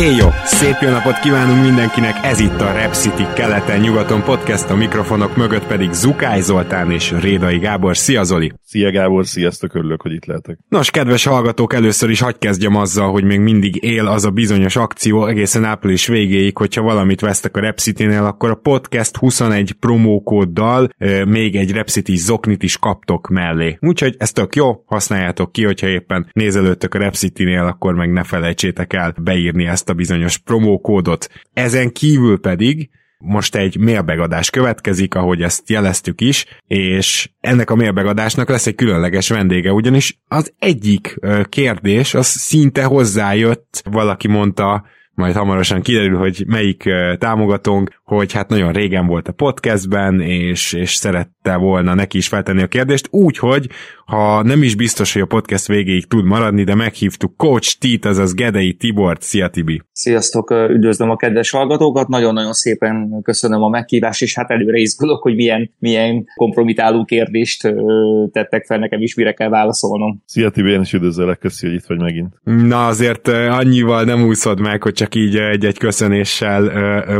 Éjjó! Szép jó napot kívánunk mindenkinek! Ez itt a Rep City keleten-nyugaton podcast, a mikrofonok mögött pedig Zukály Zoltán és Rédai Gábor. Szia Zoli! Szia Gábor, sziasztok, örülök, hogy itt lehetek. Nos, kedves hallgatók, először is hagyj kezdjem azzal, hogy még mindig él az a bizonyos akció egészen április végéig, hogyha valamit vesztek a Rep City-nél, akkor a podcast 21 promókóddal e, még egy Rep City zoknit is kaptok mellé. Úgyhogy ez tök jó, használjátok ki, hogyha éppen nézelődtök a Rep City-nél, akkor meg ne felejtsétek el beírni ezt a bizonyos promókódot. Ezen kívül pedig most egy mailbegadás következik, ahogy ezt jeleztük is, és ennek a mailbegadásnak lesz egy különleges vendége, ugyanis az egyik kérdés, az szinte hozzájött, valaki mondta, majd hamarosan kiderül, hogy melyik támogatónk, hogy hát nagyon régen volt a podcastben, és, és szerette volna neki is feltenni a kérdést, úgyhogy ha nem is biztos, hogy a podcast végéig tud maradni, de meghívtuk Coach Tit, azaz Gedei Tibort. Szia Tibi! Sziasztok, üdvözlöm a kedves hallgatókat, nagyon-nagyon szépen köszönöm a meghívást, és hát előre izgulok, hogy milyen, milyen kompromitáló kérdést tettek fel nekem is, mire kell válaszolnom. Szia Tibi, én is üdvözöllek, köszi, hogy itt vagy megint. Na azért annyival nem úszod meg, hogy csak így egy-egy köszönéssel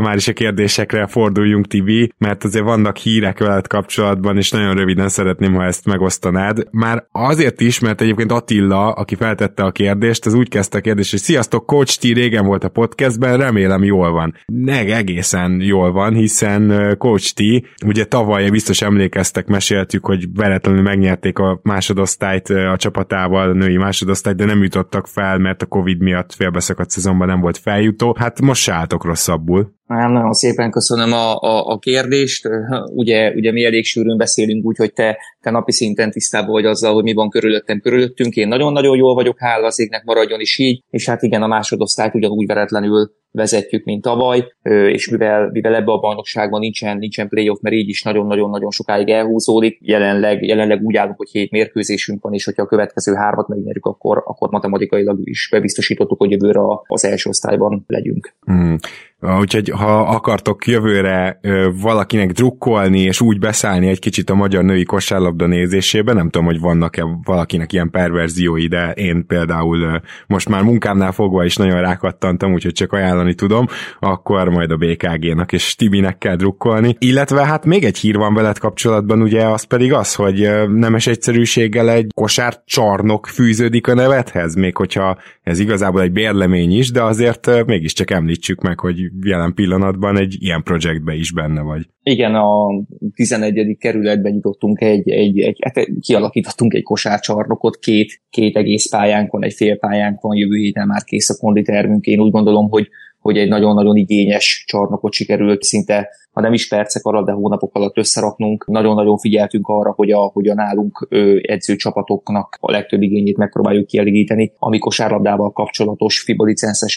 már is a kérdésekre forduljunk Tibi, mert azért vannak hírek veled kapcsolatban, és nagyon röviden szeretném, ha ezt megosztanád már azért is, mert egyébként Attila, aki feltette a kérdést, az úgy kezdte a kérdést, hogy sziasztok, Coach T régen volt a podcastben, remélem jól van. Ne, egészen jól van, hiszen Coach T, ugye tavaly biztos emlékeztek, meséltük, hogy veletlenül megnyerték a másodosztályt a csapatával, a női másodosztályt, de nem jutottak fel, mert a Covid miatt félbeszakadt szezonban nem volt feljutó. Hát most se álltok rosszabbul. Nem, nagyon szépen köszönöm a, a, a kérdést. Ugye, ugye mi elég sűrűn beszélünk, úgyhogy te, te napi szinten tisztában vagy azzal, hogy mi van körülöttem, körülöttünk. Én nagyon-nagyon jól vagyok, hála az égnek maradjon is így, és hát igen, a másodosztályt ugyanúgy veretlenül vezetjük, mint tavaly, és mivel, mivel ebbe a bajnokságban nincsen, nincsen playoff, mert így is nagyon-nagyon-nagyon sokáig elhúzódik, jelenleg, jelenleg úgy állunk, hogy hét mérkőzésünk van, és hogyha a következő hármat megnyerjük, akkor, akkor matematikailag is bebiztosítottuk, hogy jövőre az első osztályban legyünk. Hmm. Úgyhogy ha akartok jövőre valakinek drukkolni és úgy beszállni egy kicsit a magyar női kosárlabda nézésébe, nem tudom, hogy vannak-e valakinek ilyen perverziói, de én például most már munkámnál fogva is nagyon rákattantam, úgyhogy csak ajánlani tudom, akkor majd a BKG-nak és Tibinek kell drukkolni. Illetve hát még egy hír van veled kapcsolatban, ugye az pedig az, hogy nemes egyszerűséggel egy kosár csarnok fűződik a nevethez, még hogyha ez igazából egy bérlemény is, de azért mégiscsak említsük meg, hogy jelen pillanatban egy ilyen projektbe is benne vagy. Igen, a 11. kerületben nyitottunk egy, egy, egy hát kialakítottunk egy kosárcsarnokot, két, két egész pályánkon, egy fél pályánkon, jövő héten már kész a konditermünk. Én úgy gondolom, hogy hogy egy nagyon-nagyon igényes csarnokot sikerült szinte ha nem is percek alatt, de hónapok alatt összeraknunk. Nagyon-nagyon figyeltünk arra, hogy a, hogy a nálunk edzőcsapatoknak a legtöbb igényét megpróbáljuk kielégíteni, ami kosárlabdával kapcsolatos FIBA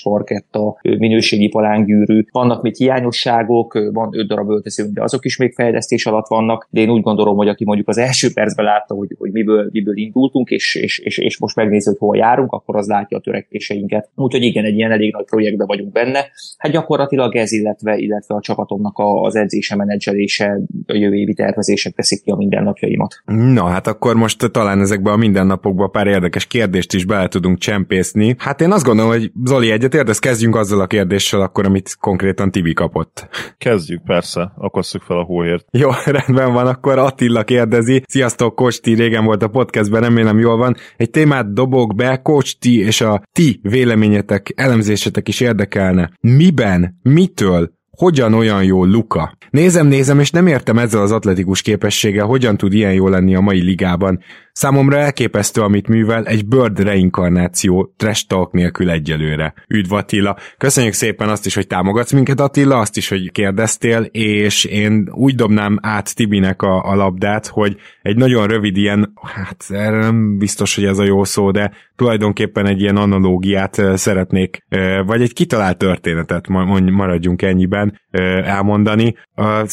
parketta, minőségi palángyűrű. Vannak még hiányosságok, van öt darab öltözőnk, de azok is még fejlesztés alatt vannak, de én úgy gondolom, hogy aki mondjuk az első percben látta, hogy, hogy miből, miből indultunk, és, és, és, és most megnézi, hogy hova járunk, akkor az látja a törekvéseinket. Úgyhogy igen, egy ilyen elég nagy projektben vagyunk benne. Hát gyakorlatilag ez, illetve, illetve a csapatomnak a, az edzése, menedzselése, a jövő évi tervezések teszik ki a mindennapjaimat. Na, hát akkor most talán ezekbe a mindennapokba pár érdekes kérdést is bele tudunk csempészni. Hát én azt gondolom, hogy Zoli egyetért, ezt kezdjünk azzal a kérdéssel akkor, amit konkrétan Tibi kapott. Kezdjük, persze, akasszuk fel a hóért. Jó, rendben van, akkor Attila kérdezi. Sziasztok, Kosti, régen volt a podcastben, remélem jól van. Egy témát dobok be, Kosti és a ti véleményetek, elemzésetek is érdekelne. Miben, mitől hogyan olyan jó Luka? Nézem, nézem, és nem értem ezzel az atletikus képességgel, hogyan tud ilyen jó lenni a mai ligában. Számomra elképesztő, amit művel, egy Bird reinkarnáció trash talk nélkül egyelőre. Üdv Attila! Köszönjük szépen azt is, hogy támogatsz minket Attila, azt is, hogy kérdeztél, és én úgy dobnám át Tibinek a, a labdát, hogy egy nagyon rövid ilyen, hát erre nem biztos, hogy ez a jó szó, de tulajdonképpen egy ilyen analógiát szeretnék, vagy egy kitalált történetet, maradjunk ennyiben elmondani.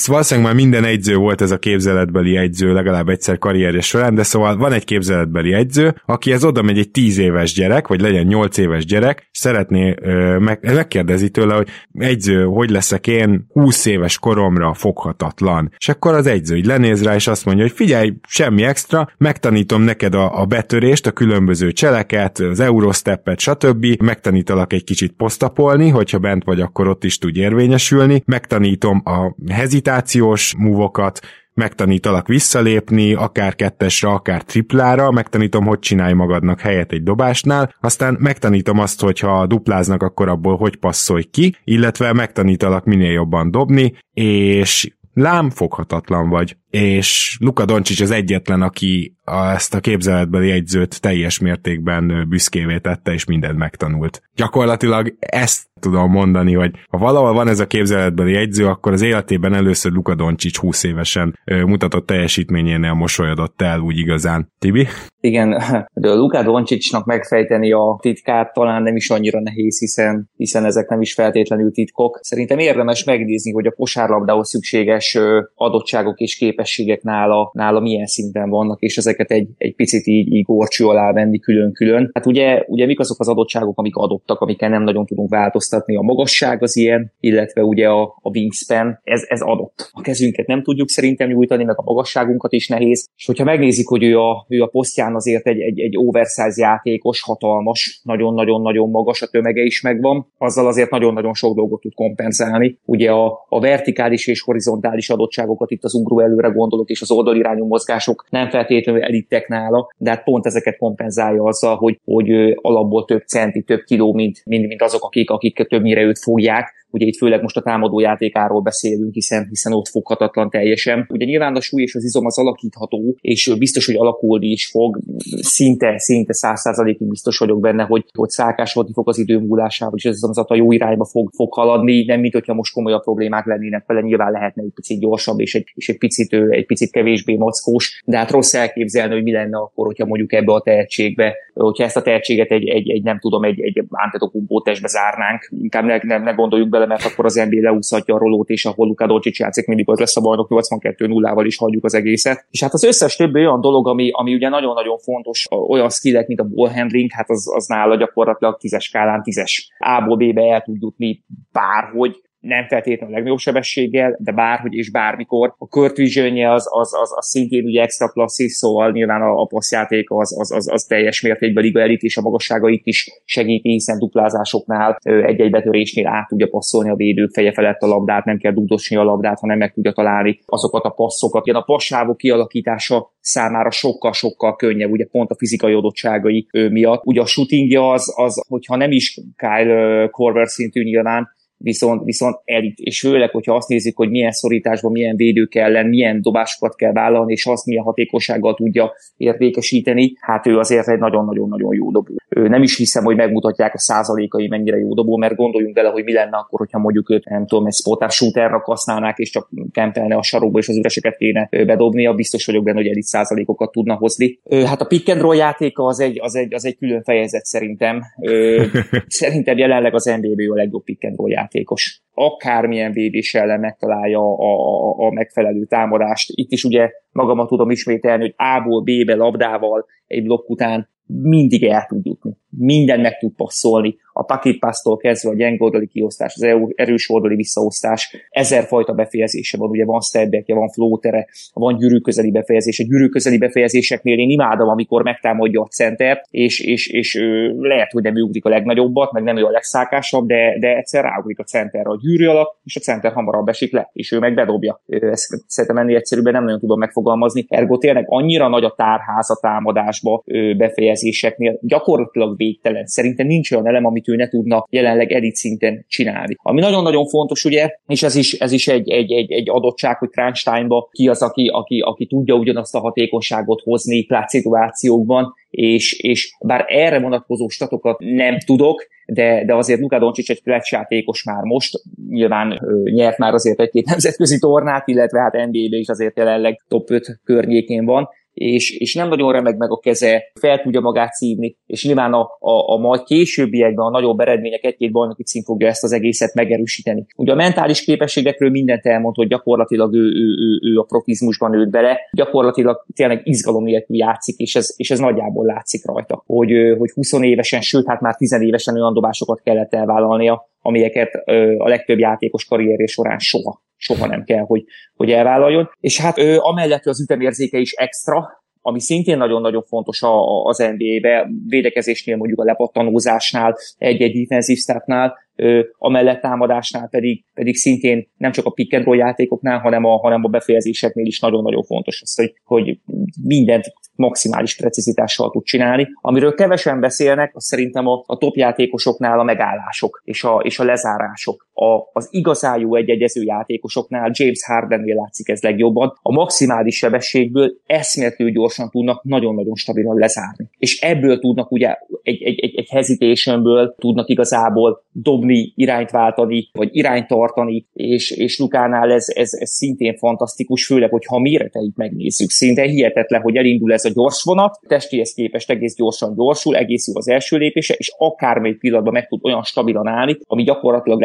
Valószínűleg már minden egyző volt ez a képzeletbeli egyző legalább egyszer karrierje során, de szóval van egy képzeletbeli egyző, aki ez oda megy egy 10 éves gyerek, vagy legyen 8 éves gyerek, szeretné, meg, megkérdezi tőle, hogy egyző, hogy leszek én 20 éves koromra foghatatlan. És akkor az egyző így lenéz rá, és azt mondja, hogy figyelj, semmi extra, megtanítom neked a, a betörést, a különböző cseleket, az Eurosteppet, stb. Megtanítalak egy kicsit posztapolni, hogyha bent vagy, akkor ott is tud érvényesülni, megtanítom a hezitációs múvokat, megtanítalak visszalépni, akár kettesre, akár triplára, megtanítom, hogy csinálj magadnak helyet egy dobásnál, aztán megtanítom azt, hogy ha dupláznak, akkor abból hogy passzolj ki, illetve megtanítalak minél jobban dobni, és lám foghatatlan vagy. És Luka Doncsics az egyetlen, aki ezt a képzeletbeli jegyzőt teljes mértékben büszkévé tette, és mindent megtanult. Gyakorlatilag ezt tudom mondani, hogy ha valahol van ez a képzeletbeli jegyző, akkor az életében először Luka Doncsics 20 évesen mutatott teljesítményénél mosolyodott el úgy igazán. Tibi? Igen, de a Luka Doncsicsnak megfejteni a titkát talán nem is annyira nehéz, hiszen, hiszen ezek nem is feltétlenül titkok. Szerintem érdemes megnézni, hogy a kosárlabdához szükséges adottságok és képességek nála, nála milyen szinten vannak, és ezeket egy, egy picit így, így górcső alá venni külön-külön. Hát ugye, ugye mik azok az adottságok, amik adottak, amikkel nem nagyon tudunk változtatni, a magasság az ilyen, illetve ugye a, a wingspan, ez, ez adott. A kezünket nem tudjuk szerintem nyújtani, meg a magasságunkat is nehéz, és hogyha megnézik, hogy ő a, ő a posztján azért egy, egy, egy oversize játékos, hatalmas, nagyon-nagyon-nagyon magas, a tömege is megvan, azzal azért nagyon-nagyon sok dolgot tud kompenzálni. Ugye a, a vertikális és horizontális adottságokat itt az ugró előre gondolok, és az oldalirányú mozgások nem feltétlenül elittek nála, de hát pont ezeket kompenzálja azzal, hogy, hogy alapból több centi, több kiló, mint, mint, mint azok, akik, akik többnyire őt fogják, Ugye itt főleg most a támadó játékáról beszélünk, hiszen, hiszen ott foghatatlan teljesen. Ugye nyilván a súly és az izom az alakítható, és biztos, hogy alakulni is fog. Szinte, szinte száz biztos vagyok benne, hogy, hogy szálkásodni fog az idő múlásával, és ez az a jó irányba fog, fog haladni. Nem, mint hogyha most komolyabb problémák lennének vele, nyilván lehetne egy picit gyorsabb, és egy, és egy picit, egy picit kevésbé mockós, de hát rossz elképzelni, hogy mi lenne akkor, hogyha mondjuk ebbe a tehetségbe, hogyha ezt a tehetséget egy, egy, egy nem tudom, egy, egy Antetokumpó testbe zárnánk, inkább ne, ne, ne gondoljuk bele, mert akkor az NBA leúszhatja a rolót, és ahol Luka Doncic játszik, mindig az lesz a bajnok 82-0-val is hagyjuk az egészet. És hát az összes többi olyan dolog, ami, ami ugye nagyon-nagyon fontos, olyan skillek, mint a ball handling, hát az, az nála gyakorlatilag tízes skálán tízes. A-ból B-be el tud jutni bárhogy, nem feltétlenül a legnagyobb sebességgel, de bárhogy és bármikor. A Kurt vision az, az, az, az, szintén ugye extra klasszis, szóval nyilván a, a passzjáték az, az, az, az, teljes mértékben liga elit, és a magasságait is segíti, hiszen duplázásoknál egy-egy betörésnél át tudja passzolni a védők feje felett a labdát, nem kell dugdosni a labdát, hanem meg tudja találni azokat a passzokat. Ilyen a passávok kialakítása számára sokkal-sokkal könnyebb, ugye pont a fizikai adottságai miatt. Ugye a shootingja az, az hogyha nem is Kyle Korver szintű nyilván, viszont, viszont elit, és főleg, hogyha azt nézik, hogy milyen szorításban milyen védő kell milyen dobásokat kell vállalni, és azt milyen hatékossággal tudja értékesíteni, hát ő azért egy nagyon-nagyon-nagyon jó dobó. Ő nem is hiszem, hogy megmutatják a százalékai mennyire jó dobó, mert gondoljunk bele, hogy mi lenne akkor, hogyha mondjuk őt, nem tudom, egy spotás shooterra használnák, és csak kempelne a sarokba, és az üreseket kéne bedobnia, biztos vagyok benne, hogy elit százalékokat tudna hozni. Hát a pick and roll játéka az egy, az egy, az egy külön fejezet szerintem. Szerintem jelenleg az NBA a legjobb pick and roll játék játékos akármilyen védés ellen megtalálja a, a, a megfelelő támadást. Itt is ugye magamat tudom ismételni, hogy A-ból B-be labdával egy blokk után mindig el tud jutni. Minden meg tud passzolni. A packet passztól kezdve a gyenge oldali kiosztás, az erős oldali visszaosztás, ezerfajta befejezése van, ugye van stepbackje, van flótere, van gyűrűközeli befejezés. A gyűrűközeli befejezéseknél én imádom, amikor megtámadja a center, és, és, és ő, lehet, hogy nem ő ugrik a legnagyobbat, meg nem ő a legszákásabb, de, de egyszer ráugrik a centerre a gyűrű alatt, és a center hamarabb esik le, és ő meg bedobja. Ezt szerintem ennél egyszerűbben nem nagyon tudom megfogalmazni. Ergo tényleg annyira nagy a tárház a támadásba befejezéseknél, gyakorlatilag végtelen. Szerintem nincs olyan elem, amit ő ne tudna jelenleg elit szinten csinálni. Ami nagyon-nagyon fontos, ugye, és ez is, ez is egy, egy, egy, egy adottság, hogy crunch time-ba ki az, aki, aki, aki tudja ugyanazt a hatékonyságot hozni szituációkban, és, és bár erre vonatkozó statokat nem tudok, de, de azért Luka Doncic egy clutch játékos már most, nyilván ö, nyert már azért egy-két nemzetközi tornát, illetve hát NBA-be is azért jelenleg top 5 környékén van, és, és nem nagyon remeg meg a keze, fel tudja magát szívni, és nyilván a, a, a majd későbbiekben a nagyobb eredmények egy-két bajnoki cím fogja ezt az egészet megerősíteni. Ugye a mentális képességekről mindent elmond, hogy gyakorlatilag ő, ő, ő, ő a profizmusban nőtt bele, gyakorlatilag tényleg izgalom nélkül játszik, és ez, és ez nagyjából látszik rajta, hogy, hogy 20 évesen, sőt, hát már 10 évesen olyan dobásokat kellett elvállalnia, amelyeket a legtöbb játékos karrierje során soha soha nem kell, hogy, hogy elvállaljon. És hát ő, amellett az ütemérzéke is extra, ami szintén nagyon-nagyon fontos az NBA-be, védekezésnél mondjuk a lepattanózásnál, egy-egy defensív statnál, ö, amellett támadásnál pedig, pedig szintén nem csak a pick and roll játékoknál, hanem a, hanem a befejezéseknél is nagyon-nagyon fontos az, hogy, hogy mindent maximális precizitással tud csinálni. Amiről kevesen beszélnek, az szerintem a, a top játékosoknál a megállások és a, és a lezárások. A, az igazán jó egyegyező játékosoknál, James Hardennél látszik ez legjobban, a maximális sebességből eszméletlenül gyorsan tudnak nagyon-nagyon stabilan lezárni. És ebből tudnak ugye egy, egy, egy, egy hesitationből tudnak igazából dobni, irányt váltani, vagy irányt tartani, és, és Lukánál ez, ez, ez szintén fantasztikus, főleg, hogyha a méreteit megnézzük. Szinte hihetetlen, hogy elindul ez a gyors vonat, testéhez képest egész gyorsan gyorsul, egészül az első lépése, és akármelyik pillanatban meg tud olyan stabilan állni, ami gyakorlatilag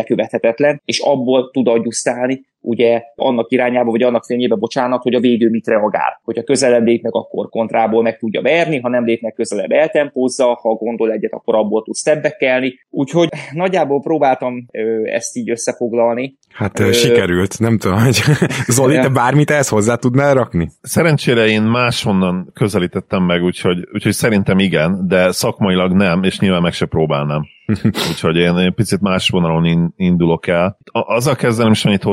lekövethetetlen, és abból tud agyusztálni, ugye annak irányába, vagy annak fényébe, bocsánat, hogy a védő mit reagál. Hogyha közelebb lépnek, akkor kontrából meg tudja verni, ha nem lépnek közelebb eltempózza, ha gondol egyet, akkor abból tud stepbekelni. Úgyhogy nagyjából próbáltam ö, ezt így összefoglalni. Hát ö, sikerült, nem tudom, hogy Zoli, te bármit ehhez hozzá tudnál rakni? Szerencsére én máshonnan közelítettem meg, úgyhogy, úgyhogy szerintem igen, de szakmailag nem, és nyilván meg se próbálnám. Úgyhogy én, én picit más vonalon indulok el. Azzal kezdenem is annyit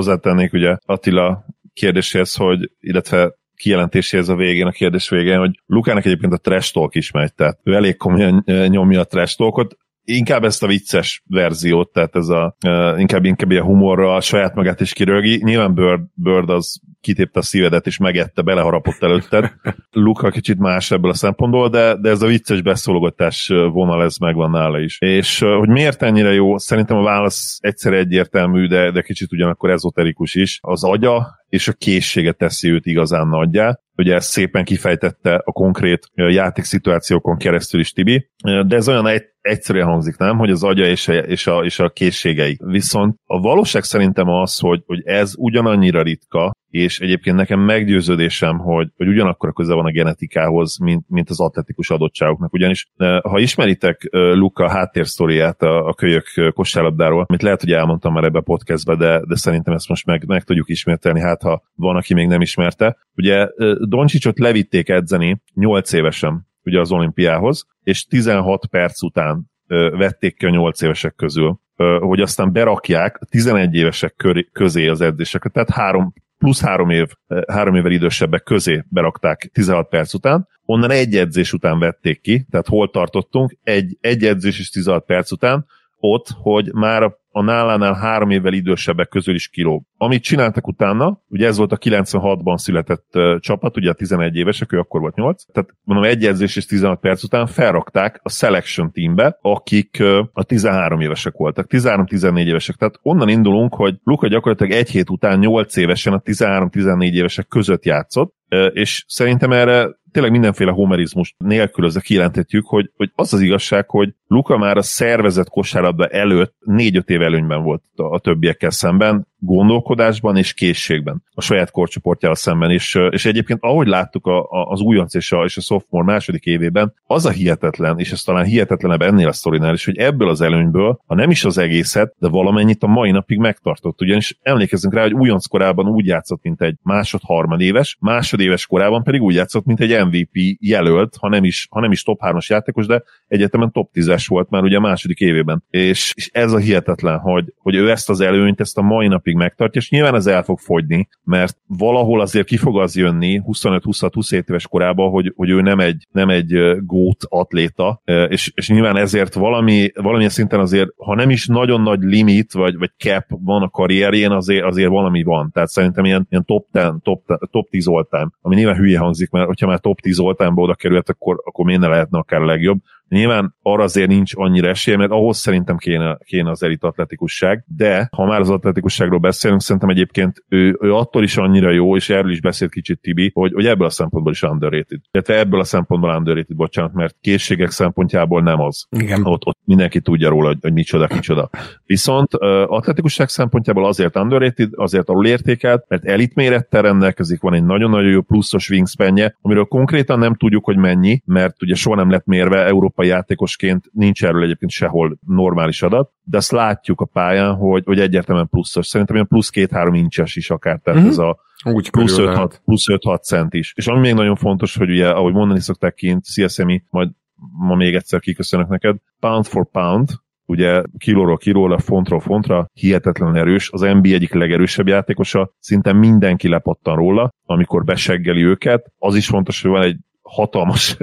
hozzátennék ugye Attila kérdéséhez, hogy, illetve kijelentéséhez a végén, a kérdés végén, hogy Lukának egyébként a trash talk is megy, tehát ő elég komolyan nyomja a trash talkot, inkább ezt a vicces verziót, tehát ez a, uh, inkább, inkább a humorra a saját magát is kirögi. Nyilván Bird, Bird az kitépte a szívedet és megette, beleharapott előtted. Luka kicsit más ebből a szempontból, de, de ez a vicces beszólogatás vonal, ez megvan nála is. És hogy miért ennyire jó, szerintem a válasz egyszer egyértelmű, de, de kicsit ugyanakkor ezoterikus is. Az agya és a készsége teszi őt igazán nagyjá. Ugye ezt szépen kifejtette a konkrét játékszituációkon keresztül is Tibi, de ez olyan egy, egyszerűen hangzik, nem? Hogy az agya és a, és a, és a készségei. Viszont a valóság szerintem az, hogy, hogy ez ugyanannyira ritka, és egyébként nekem meggyőződésem, hogy, hogy ugyanakkor köze van a genetikához, mint, mint az atletikus adottságoknak. Ugyanis ha ismeritek Luka háttérsztoriát a, a kölyök kosárlabdáról, amit lehet, hogy elmondtam már ebbe a podcastbe, de, de szerintem ezt most meg, meg tudjuk ismételni, hát ha van, aki még nem ismerte. Ugye Doncsicsot levitték edzeni 8 évesen ugye az olimpiához, és 16 perc után vették ki a 8 évesek közül, hogy aztán berakják a 11 évesek közé az edzéseket, tehát három plusz három, év, három évvel idősebbek közé berakták 16 perc után, onnan egy edzés után vették ki, tehát hol tartottunk, egy, egy edzés is 16 perc után, ott, hogy már a a nálánál három évvel idősebbek közül is kiló. Amit csináltak utána, ugye ez volt a 96-ban született uh, csapat, ugye a 11 évesek, ő akkor volt 8, tehát mondom egy és 16 perc után felrakták a selection teambe, akik uh, a 13 évesek voltak, 13-14 évesek, tehát onnan indulunk, hogy Luka gyakorlatilag egy hét után 8 évesen a 13-14 évesek között játszott, és szerintem erre tényleg mindenféle homerizmus nélkülözve kijelentetjük, hogy, hogy az az igazság, hogy Luka már a szervezet kosárlabda előtt négy-öt év előnyben volt a, többiekkel szemben, gondolkodásban és készségben a saját korcsoportjával szemben, és, és egyébként ahogy láttuk a, a, az újonc és a, és a sophomore második évében, az a hihetetlen, és ez talán hihetetlenebb ennél a sztorinál is, hogy ebből az előnyből, ha nem is az egészet, de valamennyit a mai napig megtartott, ugyanis emlékezzünk rá, hogy újonc korában úgy játszott, mint egy másod-harmad éves, másodéves korában pedig úgy játszott, mint egy MVP jelölt, ha nem is, ha nem is top 3-as játékos, de egyetemen top 10-es éves volt már ugye a második évében. És, és ez a hihetetlen, hogy, hogy ő ezt az előnyt, ezt a mai napig megtartja, és nyilván ez el fog fogyni, mert valahol azért ki fog az jönni 25-26-27 éves korában, hogy, hogy ő nem egy, nem egy gót atléta, és, és nyilván ezért valami, valamilyen szinten azért, ha nem is nagyon nagy limit, vagy, vagy cap van a karrierjén, azért, azért valami van. Tehát szerintem ilyen, ilyen top 10, top, top 10 all time, ami nyilván hülye hangzik, mert hogyha már top 10 all time oda került, akkor, akkor miért ne lehetne akár a legjobb. Nyilván arra azért nincs annyira esélye, mert ahhoz szerintem kéne, kéne az elit atletikusság, de ha már az atletikusságról beszélünk, szerintem egyébként ő, ő attól is annyira jó, és erről is beszélt kicsit Tibi, hogy, hogy ebből a szempontból is underrated. Tehát ebből a szempontból underrated, bocsánat, mert készségek szempontjából nem az. Igen. Ott, ott mindenki tudja róla, hogy, hogy micsoda, micsoda. Viszont uh, atletikusság szempontjából azért underrated, azért alul értékelt, mert elit mérettel rendelkezik, van egy nagyon-nagyon jó pluszos wingspanje, amiről konkrétan nem tudjuk, hogy mennyi, mert ugye soha nem lett mérve Európa európai játékosként nincs erről egyébként sehol normális adat, de azt látjuk a pályán, hogy, hogy egyértelműen pluszos. Szerintem ilyen plusz két-három incses is akár, tehát mm-hmm. ez a úgy plusz 5-6, plusz 5-6 cent is. És ami még nagyon fontos, hogy ugye, ahogy mondani szokták kint, CSMI, majd ma még egyszer kiköszönök neked, pound for pound, ugye kilóról kilóra, fontról fontra, hihetetlen erős, az NBA egyik legerősebb játékosa, szinte mindenki lepattan róla, amikor beseggeli őket. Az is fontos, hogy van egy hatalmas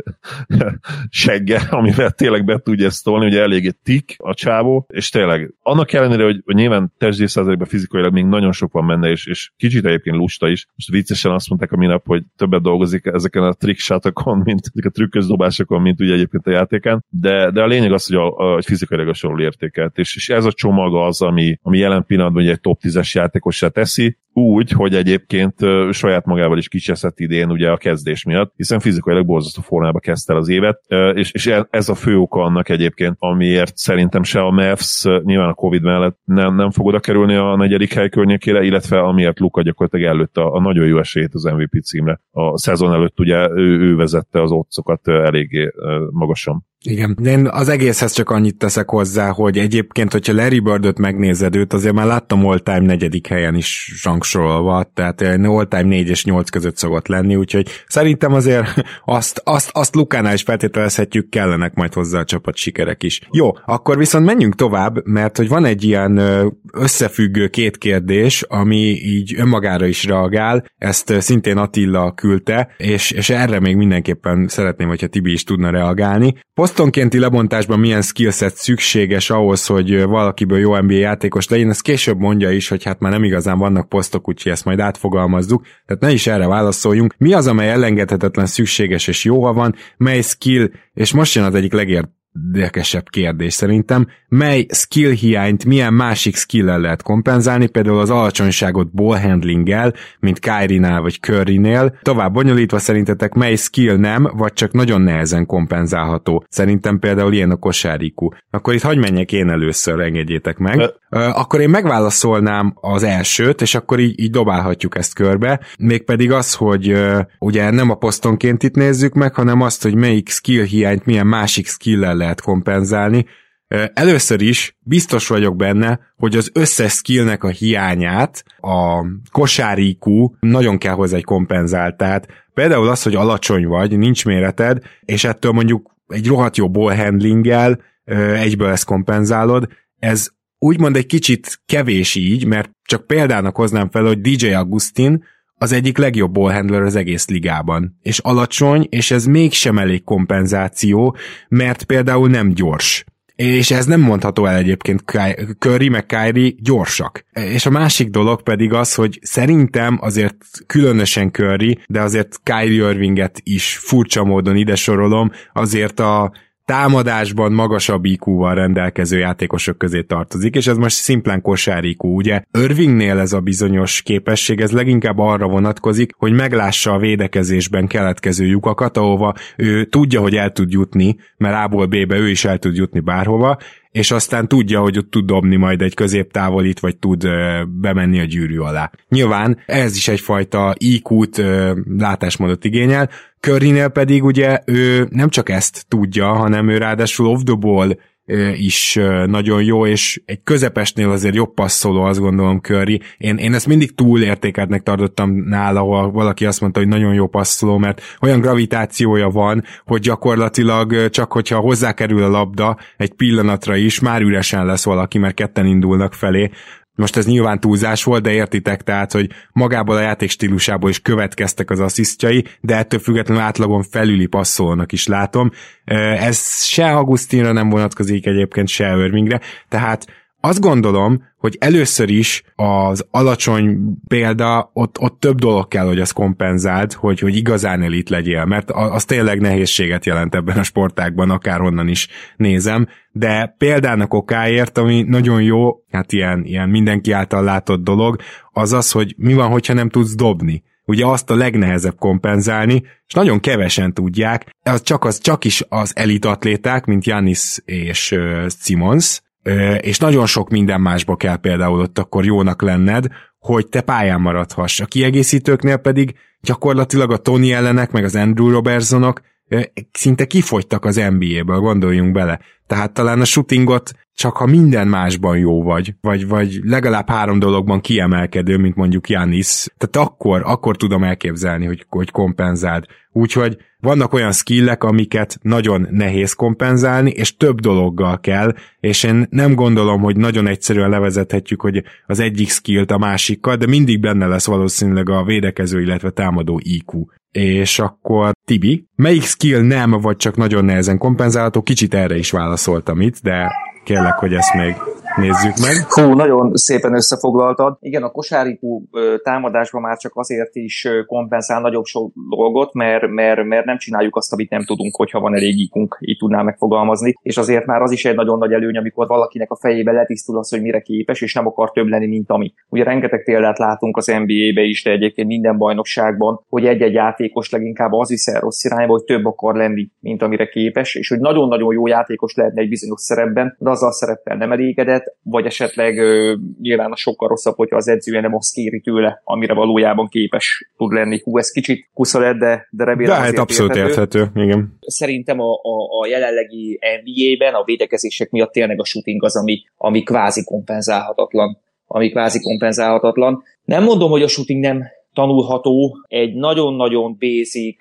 segge, amivel tényleg be tudja ezt tolni, ugye eléggé tik a csávó, és tényleg annak ellenére, hogy, hogy nyilván testdíjszázalékban fizikailag még nagyon sok van benne, és, és kicsit egyébként lusta is. Most viccesen azt mondták a minap, hogy többet dolgozik ezeken a trickshotokon, mint ezek a trükkös dobásokon, mint ugye egyébként a játéken, de, de a lényeg az, hogy, a, a, hogy fizikailag a sorol értékelt, és, és ez a csomag az, ami, ami jelen pillanatban egy top 10-es játékossá teszi, úgy, hogy egyébként saját magával is kicseszett idén ugye a kezdés miatt, hiszen fizikailag borzasztó formába kezdte az évet, és, és e, ez a fő oka annak egyébként, amiért szerintem se a Mavs nyilván a Covid mellett nem, nem fog oda kerülni a negyedik hely környékére, illetve amiért Luka gyakorlatilag előtt a, a nagyon jó esélyt az MVP címre. A szezon előtt ugye ő, ő vezette az otcokat eléggé magasan. Igen, én az egészhez csak annyit teszek hozzá, hogy egyébként, hogyha Larry Birdöt megnézed őt, azért már láttam all-time negyedik helyen is rangsorolva, tehát all-time 4 és 8 között szokott lenni, úgyhogy szerintem azért azt, azt, azt Lukánál is feltételezhetjük, kellenek majd hozzá a csapat sikerek is. Jó, akkor viszont menjünk tovább, mert hogy van egy ilyen összefüggő két kérdés, ami így önmagára is reagál, ezt szintén Attila küldte, és, és erre még mindenképpen szeretném, hogyha Tibi is tudna reagálni. Posztonkénti lebontásban milyen skillset szükséges ahhoz, hogy valakiből jó NBA játékos legyen, ezt később mondja is, hogy hát már nem igazán vannak posztok, úgyhogy ezt majd átfogalmazzuk, tehát ne is erre válaszoljunk. Mi az, amely elengedhetetlen szükséges és jó, ha van, mely skill, és most jön az egyik legért érdekesebb kérdés szerintem, mely skill hiányt milyen másik skill lehet kompenzálni, például az alacsonyságot ballhandlinggel, mint Kyrie-nál vagy Curry-nél. Tovább bonyolítva szerintetek mely skill nem, vagy csak nagyon nehezen kompenzálható. Szerintem például ilyen a kosárikú. Akkor itt hagyj menjek én először, engedjétek meg. De... Akkor én megválaszolnám az elsőt, és akkor így, így dobálhatjuk ezt körbe. Mégpedig az, hogy ugye nem a posztonként itt nézzük meg, hanem azt, hogy melyik skill hiányt milyen másik skill lehet kompenzálni. Először is biztos vagyok benne, hogy az összes skillnek a hiányát a kosárikú nagyon kell hozzá egy kompenzált. Tehát például az, hogy alacsony vagy, nincs méreted, és ettől mondjuk egy rohadt jó ball handlinggel egyből ezt kompenzálod, ez úgymond egy kicsit kevés így, mert csak példának hoznám fel, hogy DJ Augustin az egyik legjobb ballhandler az egész ligában. És alacsony, és ez mégsem elég kompenzáció, mert például nem gyors. És ez nem mondható el egyébként, Curry meg Kyrie gyorsak. És a másik dolog pedig az, hogy szerintem azért különösen Curry, de azért Kyrie Irvinget is furcsa módon ide sorolom, azért a támadásban magasabb IQ-val rendelkező játékosok közé tartozik, és ez most szimplán kosár IQ, ugye? Irvingnél ez a bizonyos képesség, ez leginkább arra vonatkozik, hogy meglássa a védekezésben keletkező lyukakat, ahova ő tudja, hogy el tud jutni, mert A-ból B-be ő is el tud jutni bárhova, és aztán tudja, hogy ott tud dobni majd egy középtávolit, vagy tud ö, bemenni a gyűrű alá. Nyilván ez is egyfajta IQ-t, ö, látásmódot igényel, Currynél pedig ugye ő nem csak ezt tudja, hanem ő ráadásul off the ball is nagyon jó, és egy közepesnél azért jobb passzoló, azt gondolom Curry. Én, én ezt mindig túlértékeltnek tartottam nála, ahol valaki azt mondta, hogy nagyon jó passzoló, mert olyan gravitációja van, hogy gyakorlatilag csak hogyha hozzákerül a labda egy pillanatra is, már üresen lesz valaki, mert ketten indulnak felé, most ez nyilván túlzás volt, de értitek, tehát, hogy magából a játék stílusából is következtek az asszisztjai, de ettől függetlenül átlagon felüli passzolnak is látom. Ez se Augustinra nem vonatkozik egyébként, se Irvingre, tehát azt gondolom, hogy először is az alacsony példa, ott, ott több dolog kell, hogy az kompenzáld, hogy, hogy igazán elit legyél, mert az tényleg nehézséget jelent ebben a sportákban, akárhonnan is nézem, de példának okáért, ami nagyon jó, hát ilyen, ilyen mindenki által látott dolog, az az, hogy mi van, hogyha nem tudsz dobni. Ugye azt a legnehezebb kompenzálni, és nagyon kevesen tudják, az csak, az, csak is az elitatléták, mint Janis és uh, és nagyon sok minden másba kell például ott akkor jónak lenned, hogy te pályán maradhass. A kiegészítőknél pedig gyakorlatilag a Tony ellenek, meg az Andrew Robertsonok szinte kifogytak az NBA-ből, gondoljunk bele. Tehát talán a shootingot csak ha minden másban jó vagy, vagy, vagy legalább három dologban kiemelkedő, mint mondjuk Janis, tehát akkor, akkor tudom elképzelni, hogy, hogy kompenzáld. Úgyhogy vannak olyan skillek, amiket nagyon nehéz kompenzálni, és több dologgal kell, és én nem gondolom, hogy nagyon egyszerűen levezethetjük, hogy az egyik skillt a másikkal, de mindig benne lesz valószínűleg a védekező, illetve támadó IQ. És akkor Tibi, melyik skill nem, vagy csak nagyon nehezen kompenzálható? Kicsit erre is válaszoltam itt, de kérlek, hogy ezt még nézzük meg. Hú, nagyon szépen összefoglaltad. Igen, a kosárikú támadásban már csak azért is kompenzál nagyobb sok dolgot, mert, mert, mert nem csináljuk azt, amit nem tudunk, hogyha van elég ikunk, így tudnám megfogalmazni. És azért már az is egy nagyon nagy előny, amikor valakinek a fejébe letisztul az, hogy mire képes, és nem akar több lenni, mint ami. Ugye rengeteg példát látunk az NBA-be is, de egyébként minden bajnokságban, hogy egy-egy játékos leginkább az viszel rossz irányba, hogy több akar lenni, mint amire képes, és hogy nagyon-nagyon jó játékos lehetne egy bizonyos szerepben, de azzal szereppel nem elégedett, vagy esetleg ö, nyilván a sokkal rosszabb, hogyha az edzője nem azt kéri tőle, amire valójában képes tud lenni. Hú, ez kicsit kusza lett, de, de remélem De hát abszolút érthető. érthető, igen. Szerintem a, a, a jelenlegi NBA-ben a védekezések miatt tényleg a shooting az, ami, ami kvázi kompenzálhatatlan ami kvázi kompenzálhatatlan. Nem mondom, hogy a shooting nem tanulható, egy nagyon-nagyon basic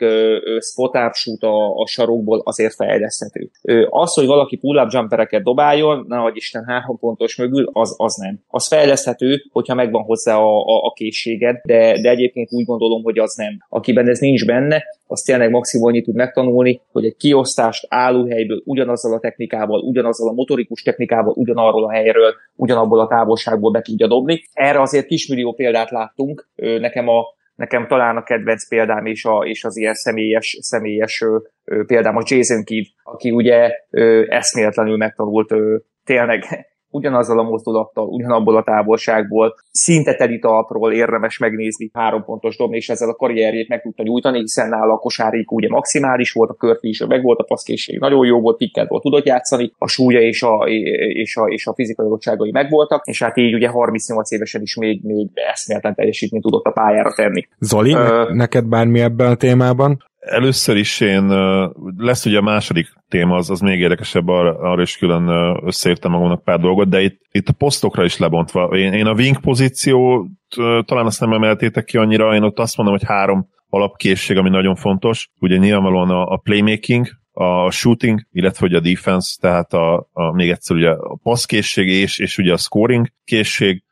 spot up shoot a, a sarokból azért fejleszthető. Az, hogy valaki pull-up jumpereket dobáljon, nehogy Isten három pontos mögül, az, az nem. Az fejleszthető, hogyha megvan hozzá a, a, a készséged, de, de egyébként úgy gondolom, hogy az nem. Akiben ez nincs benne, az tényleg maximum annyit tud megtanulni, hogy egy kiosztást állóhelyből ugyanazzal a technikával, ugyanazzal a motorikus technikával, ugyanarról a helyről, ugyanabból a távolságból be tudja dobni. Erre azért kismillió példát láttunk. Nekem a nekem talán a kedvenc példám is, a, és az ilyen személyes, személyes példám a Jason Kidd, aki ugye eszméletlenül megtanult tényleg ugyanazzal a mozdulattal, ugyanabból a távolságból, szinte teli talpról érdemes megnézni három pontos dobni, és ezzel a karrierjét meg tudta nyújtani, hiszen nála a kosárik ugye maximális volt, a körfi is meg volt, a paszkészség nagyon jó volt, volt tudott játszani, a súlya és a, és a, és a fizikai adottságai megvoltak, és hát így ugye 38 évesen is még, még eszméletlen teljesítményt tudott a pályára tenni. Zoli, uh, neked bármi ebben a témában? Először is én, lesz ugye a második téma, az, az még érdekesebb, arra, arra is külön összeírtam magamnak pár dolgot, de itt, itt a posztokra is lebontva. Én, én a wing pozíciót talán azt nem emeltétek ki annyira, én ott azt mondom, hogy három alapkészség, ami nagyon fontos. Ugye nyilvánvalóan a, a playmaking, a shooting, illetve hogy a defense, tehát a, a még egyszer ugye a passzkészség és, és ugye a scoring készség,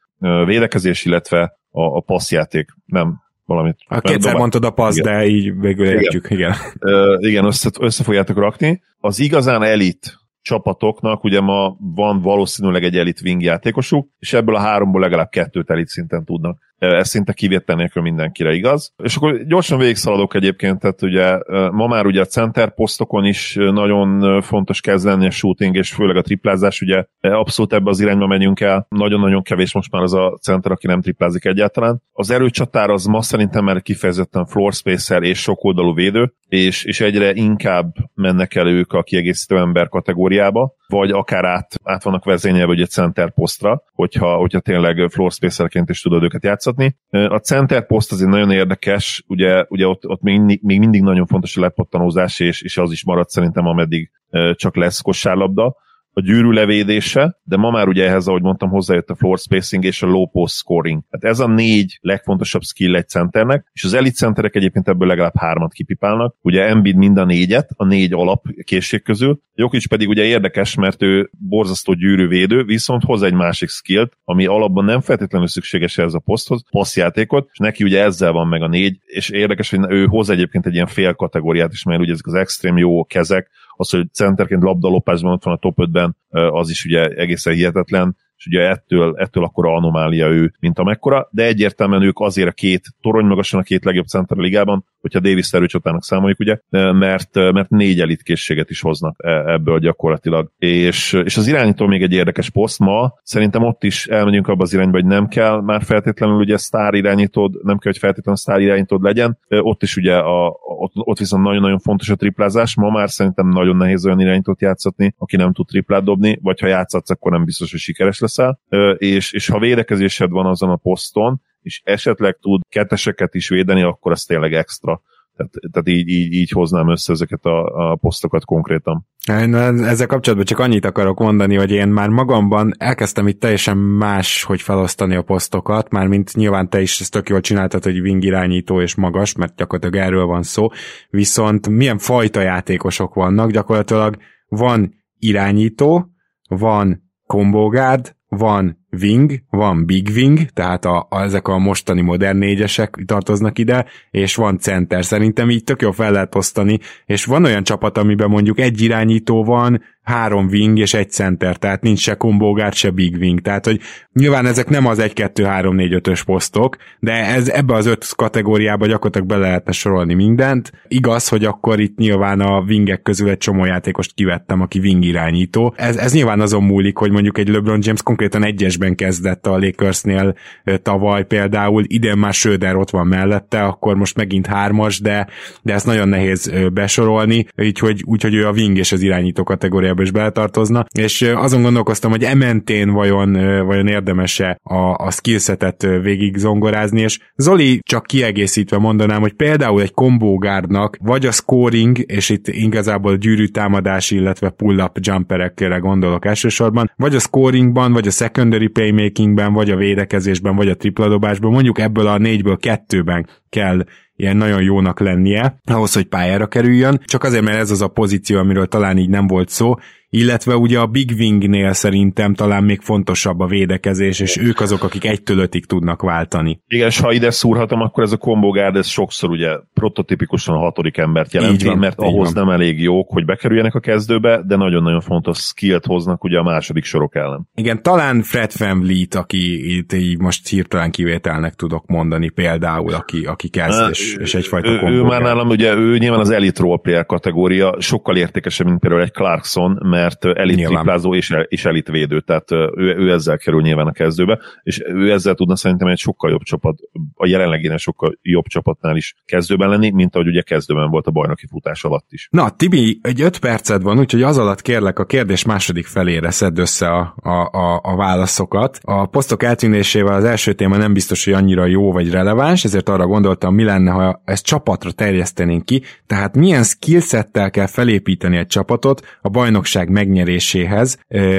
védekezés, illetve a, a passzjáték. Nem valamit. A kétszer dobál... mondtad a passz, de így végül értjük, igen. Igen, igen össze, össze fogjátok rakni. Az igazán elit csapatoknak ugye ma van valószínűleg egy elit wing játékosuk, és ebből a háromból legalább kettőt elit szinten tudnak ez szinte kivétel nélkül mindenkire igaz. És akkor gyorsan végigszaladok egyébként, tehát ugye ma már ugye a center posztokon is nagyon fontos kezdeni a shooting, és főleg a triplázás, ugye abszolút ebbe az irányba megyünk el. Nagyon-nagyon kevés most már az a center, aki nem triplázik egyáltalán. Az erőcsatár az ma szerintem már kifejezetten floor spacer és sokoldalú védő, és, és egyre inkább mennek el ők a kiegészítő ember kategóriába, vagy akár át, át vannak vezényelve egy center posztra, hogyha, hogyha tényleg floor spacerként is tudod őket játszatni. A center poszt azért nagyon érdekes, ugye, ugye ott, ott még, még mindig nagyon fontos a lepottanózás, és, és az is marad szerintem, ameddig csak lesz kosárlabda. A gyűrű levédése, de ma már ugye ehhez, ahogy mondtam, hozzájött a floor spacing és a low post scoring. Tehát ez a négy legfontosabb skill egy centernek, és az elite centerek egyébként ebből legalább hármat kipipálnak. Ugye Embiid mind a négyet, a négy alap készség közül. Jokic pedig ugye érdekes, mert ő borzasztó gyűrűvédő, viszont hoz egy másik skillt, ami alapban nem feltétlenül szükséges ehhez a poszthoz, passzjátékot, és neki ugye ezzel van meg a négy, és érdekes, hogy ő hoz egyébként egy ilyen fél kategóriát is, mert ugye ezek az extrém jó kezek, az, hogy centerként labdalopásban ott van a top 5-ben, az is ugye egészen hihetetlen, és ugye ettől, ettől akkor anomália ő, mint amekkora, de egyértelműen ők azért a két, torony magasan a két legjobb center a ligában, hogyha Davis erőcsatának számoljuk, ugye, mert, mert négy elitkészséget is hoznak e, ebből gyakorlatilag. És, és az irányító még egy érdekes poszt ma, szerintem ott is elmegyünk abba az irányba, hogy nem kell már feltétlenül ugye sztár irányítód, nem kell, hogy feltétlenül sztár irányítód legyen. Ott is ugye a, ott, ott viszont nagyon-nagyon fontos a triplázás. Ma már szerintem nagyon nehéz olyan irányítót játszatni, aki nem tud triplát dobni, vagy ha játszatsz, akkor nem biztos, hogy sikeres leszel. És, és ha védekezésed van azon a poszton, és esetleg tud ketteseket is védeni, akkor az tényleg extra. Tehát, tehát így, így, így hoznám össze ezeket a, a posztokat konkrétan. Én ezzel kapcsolatban csak annyit akarok mondani, hogy én már magamban elkezdtem itt teljesen más, hogy felosztani a posztokat, már mint nyilván te is ezt tök jól csináltad, hogy wing irányító és magas, mert gyakorlatilag erről van szó, viszont milyen fajta játékosok vannak, gyakorlatilag van irányító, van kombogárd, van wing, van big wing, tehát a, a, ezek a mostani modern négyesek tartoznak ide, és van center. Szerintem így tök jó fel lehet osztani, és van olyan csapat, amiben mondjuk egy irányító van, három wing és egy center, tehát nincs se kombógár, se big wing, tehát hogy nyilván ezek nem az 1-2-3-4-5-ös posztok, de ez ebbe az öt kategóriába gyakorlatilag be lehetne sorolni mindent. Igaz, hogy akkor itt nyilván a wingek közül egy csomó játékost kivettem, aki wing irányító. Ez, ez nyilván azon múlik, hogy mondjuk egy LeBron James konkrétan egyesben kezdett a Lakersnél tavaly például, idén már Söder ott van mellette, akkor most megint hármas, de, de ezt nagyon nehéz besorolni, úgyhogy, úgyhogy ő a wing és az irányító kategóriába kategóriába is beletartozna, és azon gondolkoztam, hogy ementén vajon, vajon érdemese a, a skillsetet végig zongorázni, és Zoli csak kiegészítve mondanám, hogy például egy kombógárdnak vagy a scoring, és itt igazából gyűrű támadás, illetve pull-up jumperekre gondolok elsősorban, vagy a scoringban, vagy a secondary playmakingben, vagy a védekezésben, vagy a tripladobásban, mondjuk ebből a négyből kettőben kell ilyen nagyon jónak lennie, ahhoz, hogy pályára kerüljön, csak azért, mert ez az a pozíció, amiről talán így nem volt szó, illetve ugye a Big Wingnél szerintem talán még fontosabb a védekezés, és ők azok, akik egytől ötig tudnak váltani. Igen, és ha ide szúrhatom, akkor ez a kombogárd, ez sokszor ugye prototipikusan a hatodik embert jelenti, van, mert ahhoz van. nem elég jók, hogy bekerüljenek a kezdőbe, de nagyon-nagyon fontos skillt hoznak ugye a második sorok ellen. Igen, talán Fred Van Vliet, aki itt így most hirtelen kivételnek tudok mondani például, aki, aki kezd, és, és egyfajta ő, ő már nálam ugye, ő nyilván az elite roleplayer kategória, sokkal értékesebb, mint például egy Clarkson, mert elit nyilván. triplázó és, és elit védő, tehát ő, ő ezzel kerül nyilván a kezdőbe, és ő ezzel tudna szerintem egy sokkal jobb csapat, a jelenlegének sokkal jobb csapatnál is kezdőben lenni, mint ahogy ugye kezdőben volt a bajnoki futás alatt is. Na, Tibi, egy öt perced van, úgyhogy az alatt kérlek a kérdés második felére szedd össze a, a, a, a válaszokat. A posztok eltűnésével az első téma nem biztos, hogy annyira jó vagy releváns, ezért arra gondoltam, mi lenne, ha ezt csapatra terjesztenénk ki, tehát milyen skillsettel kell felépíteni egy csapatot a bajnokság megnyeréséhez,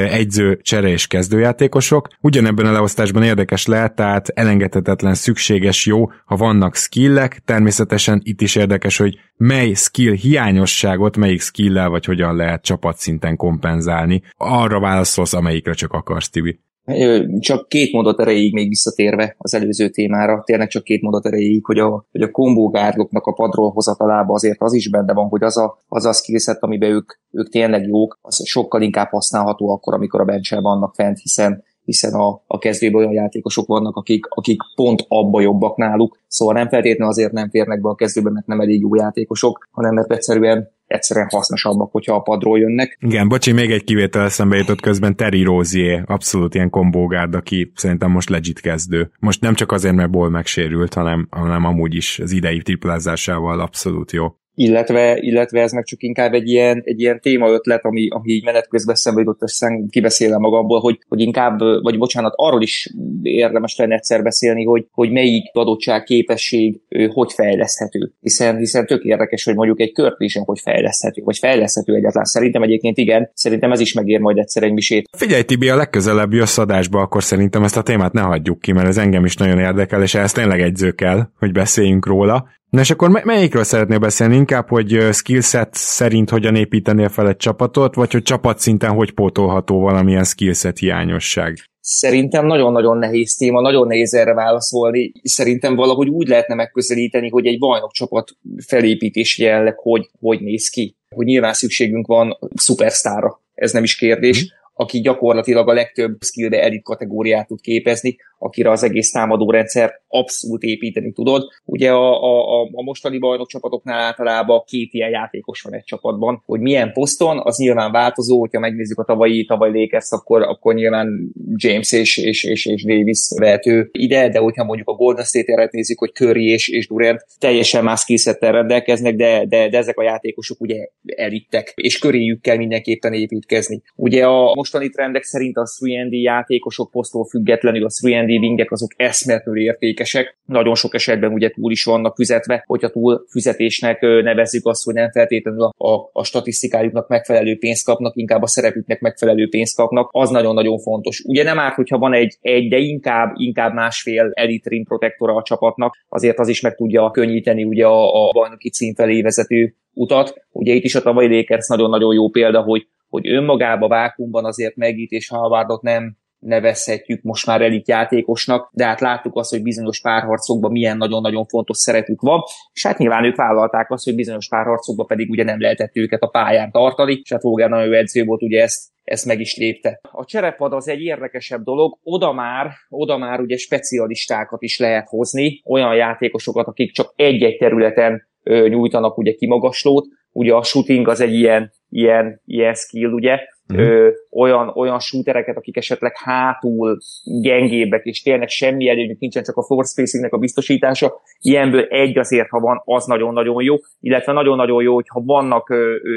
egyző, csere és kezdőjátékosok. Ugyanebben a leosztásban érdekes lehet, tehát elengedhetetlen szükséges jó, ha vannak skillek, természetesen itt is érdekes, hogy mely skill hiányosságot, melyik skillel vagy hogyan lehet csapatszinten kompenzálni. Arra válaszolsz, amelyikre csak akarsz, Tibi. Csak két mondat erejéig még visszatérve az előző témára, tényleg csak két mondat erejéig, hogy a, hogy a kombógárloknak a padról hozatalába azért az is benne van, hogy az a, az a skillset, amiben ők, ők tényleg jók, az sokkal inkább használható akkor, amikor a benchel vannak fent, hiszen hiszen a, a kezdőben olyan játékosok vannak, akik, akik pont abba jobbak náluk, szóval nem feltétlenül azért nem férnek be a kezdőben, mert nem elég jó játékosok, hanem mert egyszerűen egyszerűen hasznosabbak, hogyha a padról jönnek. Igen, bocsi, még egy kivétel eszembe jutott közben Terry Rozier, abszolút ilyen kombógárd, aki szerintem most legit kezdő. Most nem csak azért, mert Ból megsérült, hanem, hanem amúgy is az idei triplázásával abszolút jó. Illetve, illetve ez meg csak inkább egy ilyen, egy ilyen téma ötlet, ami, ami így menet közben eszembe jutott, aztán kibeszélem magamból, hogy, hogy inkább, vagy bocsánat, arról is érdemes lenne egyszer beszélni, hogy, hogy melyik adottság, képesség, hogy fejleszthető. Hiszen, hiszen tök érdekes, hogy mondjuk egy körtlésen hogy fejleszthető, vagy fejleszthető egyáltalán. Szerintem egyébként igen, szerintem ez is megér majd egyszer egy misét. Figyelj, Tibi, a legközelebb jössz adásba, akkor szerintem ezt a témát ne hagyjuk ki, mert ez engem is nagyon érdekel, és ezt tényleg egyző kell, hogy beszéljünk róla. Na és akkor melyikről szeretnél beszélni? Inkább, hogy skillset szerint hogyan építenél fel egy csapatot, vagy hogy csapatszinten hogy pótolható valamilyen skillset hiányosság? Szerintem nagyon-nagyon nehéz téma, nagyon nehéz erre válaszolni. Szerintem valahogy úgy lehetne megközelíteni, hogy egy bajnokcsapat felépítés jelenleg hogy, hogy néz ki. Hogy nyilván szükségünk van szupersztára, ez nem is kérdés, mm. aki gyakorlatilag a legtöbb skillbe elit kategóriát tud képezni, akire az egész támadó rendszer abszolút építeni tudod. Ugye a, a, a mostani bajnokcsapatoknál általában két ilyen játékos van egy csapatban, hogy milyen poszton, az nyilván változó, hogyha megnézzük a tavalyi, tavaly Lakers, akkor, akkor nyilván James és, és, és, és Davis vehető ide, de hogyha mondjuk a Golden State-eret nézzük, hogy Curry és, és Durant teljesen más készlettel rendelkeznek, de, de, de ezek a játékosok ugye elittek, és köréjük kell mindenképpen építkezni. Ugye a mostani trendek szerint a 3 játékosok posztól függetlenül a 3 D wingek azok eszméletlenül értékesek, nagyon sok esetben ugye túl is vannak fizetve, hogyha túl fizetésnek nevezzük azt, hogy nem feltétlenül a, a, a statisztikájuknak megfelelő pénzt kapnak, inkább a szerepüknek megfelelő pénzt kapnak, az nagyon-nagyon fontos. Ugye nem árt, hogyha van egy, egy de inkább, inkább másfél elite ring protektora a csapatnak, azért az is meg tudja könnyíteni ugye a, a bajnoki cím felé vezető utat. Ugye itt is a tavalyi Lakers nagyon-nagyon jó példa, hogy hogy önmagába vákumban azért Megit és Halvardot nem nevezhetjük most már elit játékosnak, de hát láttuk azt, hogy bizonyos párharcokban milyen nagyon-nagyon fontos szerepük van, és hát nyilván ők vállalták azt, hogy bizonyos párharcokban pedig ugye nem lehetett őket a pályán tartani, és hát Vogel nagyon jó edző volt, ugye ezt ezt meg is lépte. A cserepad az egy érdekesebb dolog, oda már, oda már ugye specialistákat is lehet hozni, olyan játékosokat, akik csak egy-egy területen nyújtanak ugye kimagaslót, ugye a shooting az egy ilyen, ilyen, ilyen skill, ugye, mm. ö, olyan, olyan shootereket, akik esetleg hátul gyengébbek, és tényleg semmi előnyük nincsen, csak a floor spacingnek a biztosítása. Ilyenből egy azért, ha van, az nagyon-nagyon jó, illetve nagyon-nagyon jó, hogyha vannak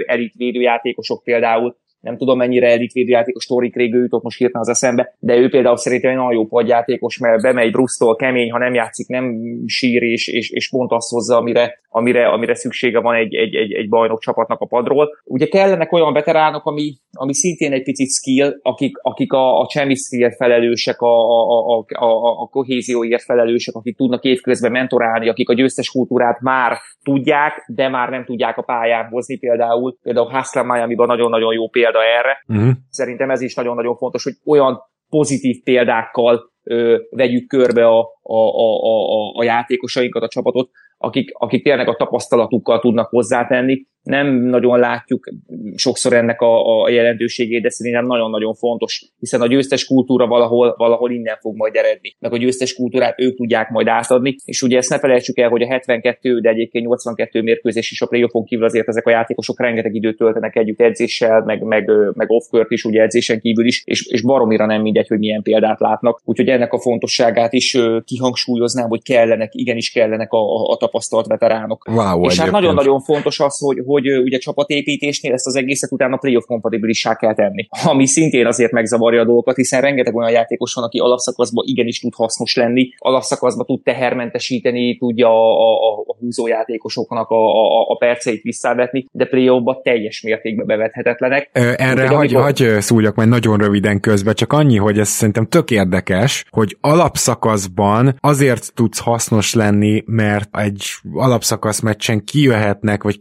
elit védőjátékosok például, nem tudom mennyire elitvédő játékos Tori Craig jutott most hirtelen az eszembe, de ő például szerintem egy nagyon jó padjátékos, mert bemegy Brusztól kemény, ha nem játszik, nem sír, és, és, és pont azt hozza, amire, amire, amire szüksége van egy, egy, egy, egy bajnok csapatnak a padról. Ugye kellenek olyan veteránok, ami, ami szintén egy picit skill, akik, akik a, a chemistryért felelősek, a, a, a, a, a kohézióért felelősek, akik tudnak évközben mentorálni, akik a győztes kultúrát már tudják, de már nem tudják a pályán hozni például. Például Hustler Miami-ban nagyon-nagyon jó példa erre. Uh-huh. Szerintem ez is nagyon-nagyon fontos, hogy olyan pozitív példákkal ö, vegyük körbe a, a, a, a, a játékosainkat, a csapatot, akik, akik tényleg a tapasztalatukkal tudnak hozzátenni, nem nagyon látjuk sokszor ennek a, a jelentőségét, de szerintem nagyon-nagyon fontos, hiszen a győztes kultúra valahol, valahol innen fog majd eredni, meg a győztes kultúrát ők tudják majd átadni, és ugye ezt ne felejtsük el, hogy a 72, de egyébként 82 mérkőzés is a playoffon kívül azért ezek a játékosok rengeteg időt töltenek együtt edzéssel, meg, meg, meg off is, ugye edzésen kívül is, és, és baromira nem mindegy, hogy milyen példát látnak. Úgyhogy ennek a fontosságát is kihangsúlyoznám, hogy kellenek, igenis kellenek a, a, a tapasztalt veteránok. Wow, és hát nagyon-nagyon fontos az, hogy, hogy ugye csapatépítésnél ezt az egészet utána playoff kompatibilissá kell tenni. Ami szintén azért megzavarja a dolgokat, hiszen rengeteg olyan játékos van, aki alapszakaszban igenis tud hasznos lenni, alapszakaszban tud tehermentesíteni, tudja a, a, a húzójátékosoknak a, a, a perceit visszavetni, de playoffban teljes mértékben bevethetetlenek. Ö, erre hagy, amikor... hagy szúljak majd nagyon röviden közbe, csak annyi, hogy ez szerintem tök érdekes, hogy alapszakaszban azért tudsz hasznos lenni, mert egy alapszakasz meccsen kijöhetnek, vagy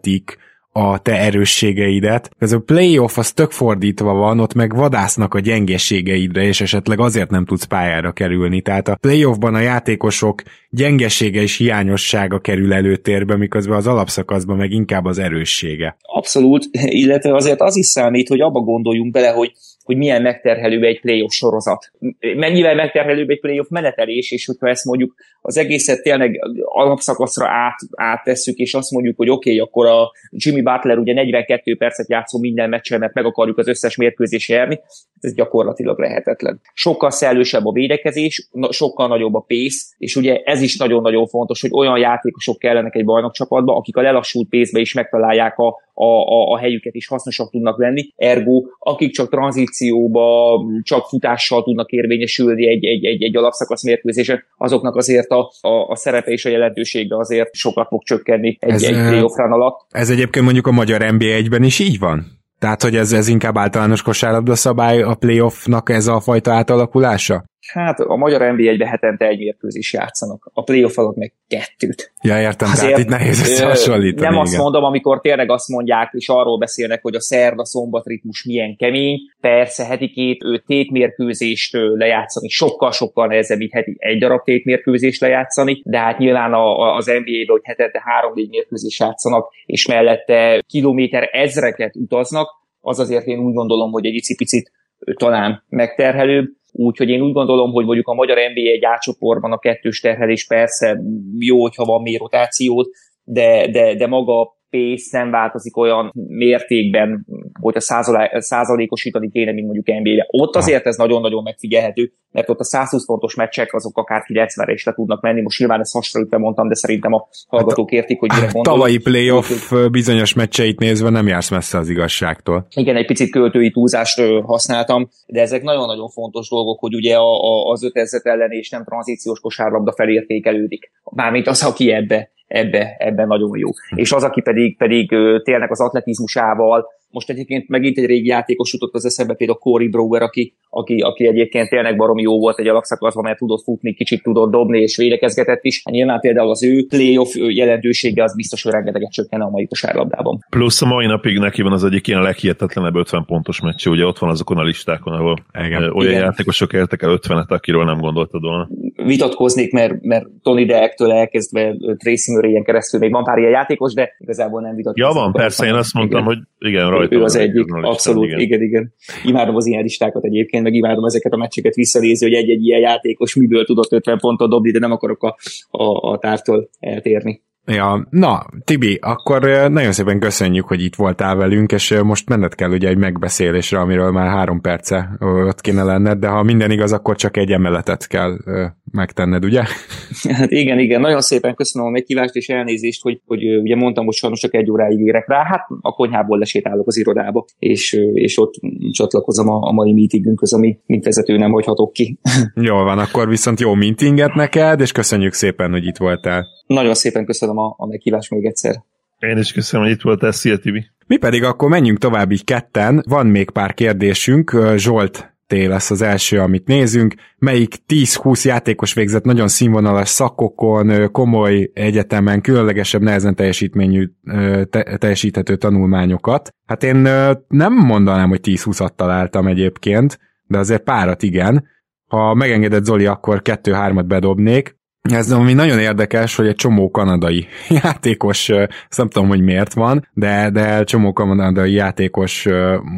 kiemelhetik a te erősségeidet. Ez a playoff az tök fordítva van, ott meg vadásznak a gyengeségeidre, és esetleg azért nem tudsz pályára kerülni. Tehát a playoffban a játékosok gyengesége és hiányossága kerül előtérbe, miközben az alapszakaszban meg inkább az erőssége. Abszolút, illetve azért az is számít, hogy abba gondoljunk bele, hogy hogy milyen megterhelő egy playoff sorozat. Mennyivel megterhelőbb egy playoff menetelés, és hogyha ezt mondjuk az egészet tényleg alapszakaszra át, áttesszük, és azt mondjuk, hogy oké, okay, akkor a Jimmy Butler ugye 42 percet játszó minden meccsen, mert meg akarjuk az összes mérkőzés járni, ez gyakorlatilag lehetetlen. Sokkal szellősebb a védekezés, sokkal nagyobb a pace, és ugye ez is nagyon-nagyon fontos, hogy olyan játékosok kellenek egy bajnokcsapatba, akik a lelassult pénzbe is megtalálják a, a, a, a helyüket, és hasznosak tudnak lenni. Ergo, akik csak tranzícióba, csak futással tudnak érvényesülni egy, egy, egy, egy alapszakasz mérkőzésen, azoknak azért a, a, a szerepe és a jelentősége azért sokat fog csökkenni egy, Ez, egy playoff alatt. Ez egyébként mondjuk a magyar NB1-ben is így van? Tehát, hogy ez, ez inkább általános kosárlabda szabály a playoffnak ez a fajta átalakulása? Hát a magyar NB1-ben hetente egy mérkőzés játszanak, a playoff alatt meg kettőt. Ja, értem, Azért, tehát itt nehéz összehasonlítani. Nem azt igen. mondom, amikor tényleg azt mondják, és arról beszélnek, hogy a szerda-szombat ritmus milyen kemény. Persze heti két tétmérkőzést lejátszani, sokkal-sokkal nehezebb, mint heti egy darab tétmérkőzést lejátszani, de hát nyilván a, az NBA-ben, hogy hetente három-négy mérkőzést játszanak, és mellette kilométer ezreket utaznak, az azért én úgy gondolom, hogy egy icipicit ö, talán megterhelőbb. Úgyhogy én úgy gondolom, hogy mondjuk a magyar NBA egy átcsoportban a kettős terhelés persze jó, hogyha van még rotációt, de, de, de maga pace nem változik olyan mértékben, hogy a százalá- százalékosítani kéne, mint mondjuk NBA-be. Ott azért ez nagyon-nagyon megfigyelhető, mert ott a 120 pontos meccsek azok akár 90-re is le tudnak menni. Most nyilván ezt hasonlítva mondtam, de szerintem a hallgatók értik, hogy mire gondolok. Tavalyi playoff bizonyos meccseit nézve nem jársz messze az igazságtól. Igen, egy picit költői túlzást használtam, de ezek nagyon-nagyon fontos dolgok, hogy ugye a, a, az ötezet ellen és nem tranzíciós kosárlabda felértékelődik. Mármint az, aki ebbe, ebbe, ebbe nagyon jó. És az, aki pedig, pedig tényleg az atletizmusával, most egyébként megint egy régi játékos jutott az eszembe, például Corey Brower, aki, aki, aki egyébként tényleg baromi jó volt egy alapszakaszban, mert tudott futni, kicsit tudott dobni és védekezgetett is. Hát nyilván például az ő playoff jelentősége az biztos, hogy rengeteget csökkenne a mai kosárlabdában. Plusz a mai napig neki van az egyik ilyen leghihetetlenebb 50 pontos meccs, ugye ott van azokon a listákon, ahol Igen. olyan Igen. játékosok értek el 50-et, akiről nem gondoltad volna. vitatkoznék, mert, mert Tony Deektől elkezdve Tracy Murray-en keresztül még van pár ilyen játékos, de igazából nem Ja, vitatkoznék. van, persze, én azt mondtam, igen. hogy igen, rajta ő az egyik, azon a listán, abszolút, igen. igen, igen. Imádom az ilyen listákat egyébként, meg imádom ezeket a meccseket visszanézni, hogy egy-egy ilyen játékos miből tudott 50 pontot dobni, de nem akarok a, a, a tártól eltérni. Ja, na, Tibi, akkor nagyon szépen köszönjük, hogy itt voltál velünk, és most menned kell ugye egy megbeszélésre, amiről már három perce ott kéne lenned, de ha minden igaz, akkor csak egy emeletet kell megtenned, ugye? Hát igen, igen, nagyon szépen köszönöm a meghívást és elnézést, hogy, hogy ugye mondtam, hogy sajnos csak egy óráig érek rá, hát a konyhából lesétálok az irodába, és, és ott csatlakozom a, a mai meetingünkhöz, ami mint vezető nem hagyhatok ki. Jól van, akkor viszont jó meetinget neked, és köszönjük szépen, hogy itt voltál. Nagyon szépen köszönöm a, a meghívást még egyszer. Én is köszönöm, hogy itt voltál, szia Tibi. Mi pedig akkor menjünk tovább így ketten, van még pár kérdésünk, Zsolt T lesz az első, amit nézünk. Melyik 10-20 játékos végzett nagyon színvonalas szakokon, komoly egyetemen, különlegesebb, nehezen teljesítményű, te- teljesíthető tanulmányokat? Hát én nem mondanám, hogy 10-20-at találtam egyébként, de azért párat igen. Ha megengedett Zoli, akkor 2-3-at bedobnék. Ez ami nagyon érdekes, hogy egy csomó kanadai játékos, ezt nem tudom, hogy miért van, de, de csomó kanadai játékos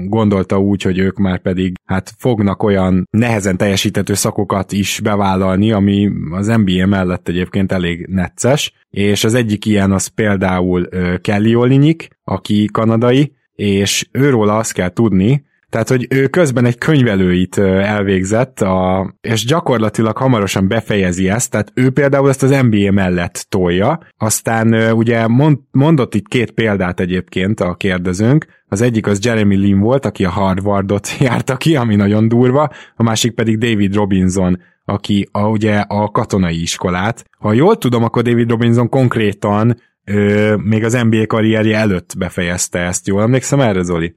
gondolta úgy, hogy ők már pedig hát fognak olyan nehezen teljesíthető szakokat is bevállalni, ami az NBA mellett egyébként elég necces, és az egyik ilyen az például Kelly Olinik, aki kanadai, és őról azt kell tudni, tehát, hogy ő közben egy könyvelőit elvégzett, a, és gyakorlatilag hamarosan befejezi ezt, tehát ő például ezt az NBA mellett tolja. Aztán ugye mond, mondott itt két példát egyébként a kérdezőnk, az egyik az Jeremy Lin volt, aki a Harvardot járta ki, ami nagyon durva, a másik pedig David Robinson, aki a, ugye a katonai iskolát. Ha jól tudom, akkor David Robinson konkrétan ö, még az NBA karrierje előtt befejezte ezt. Jól emlékszem erre, Zoli?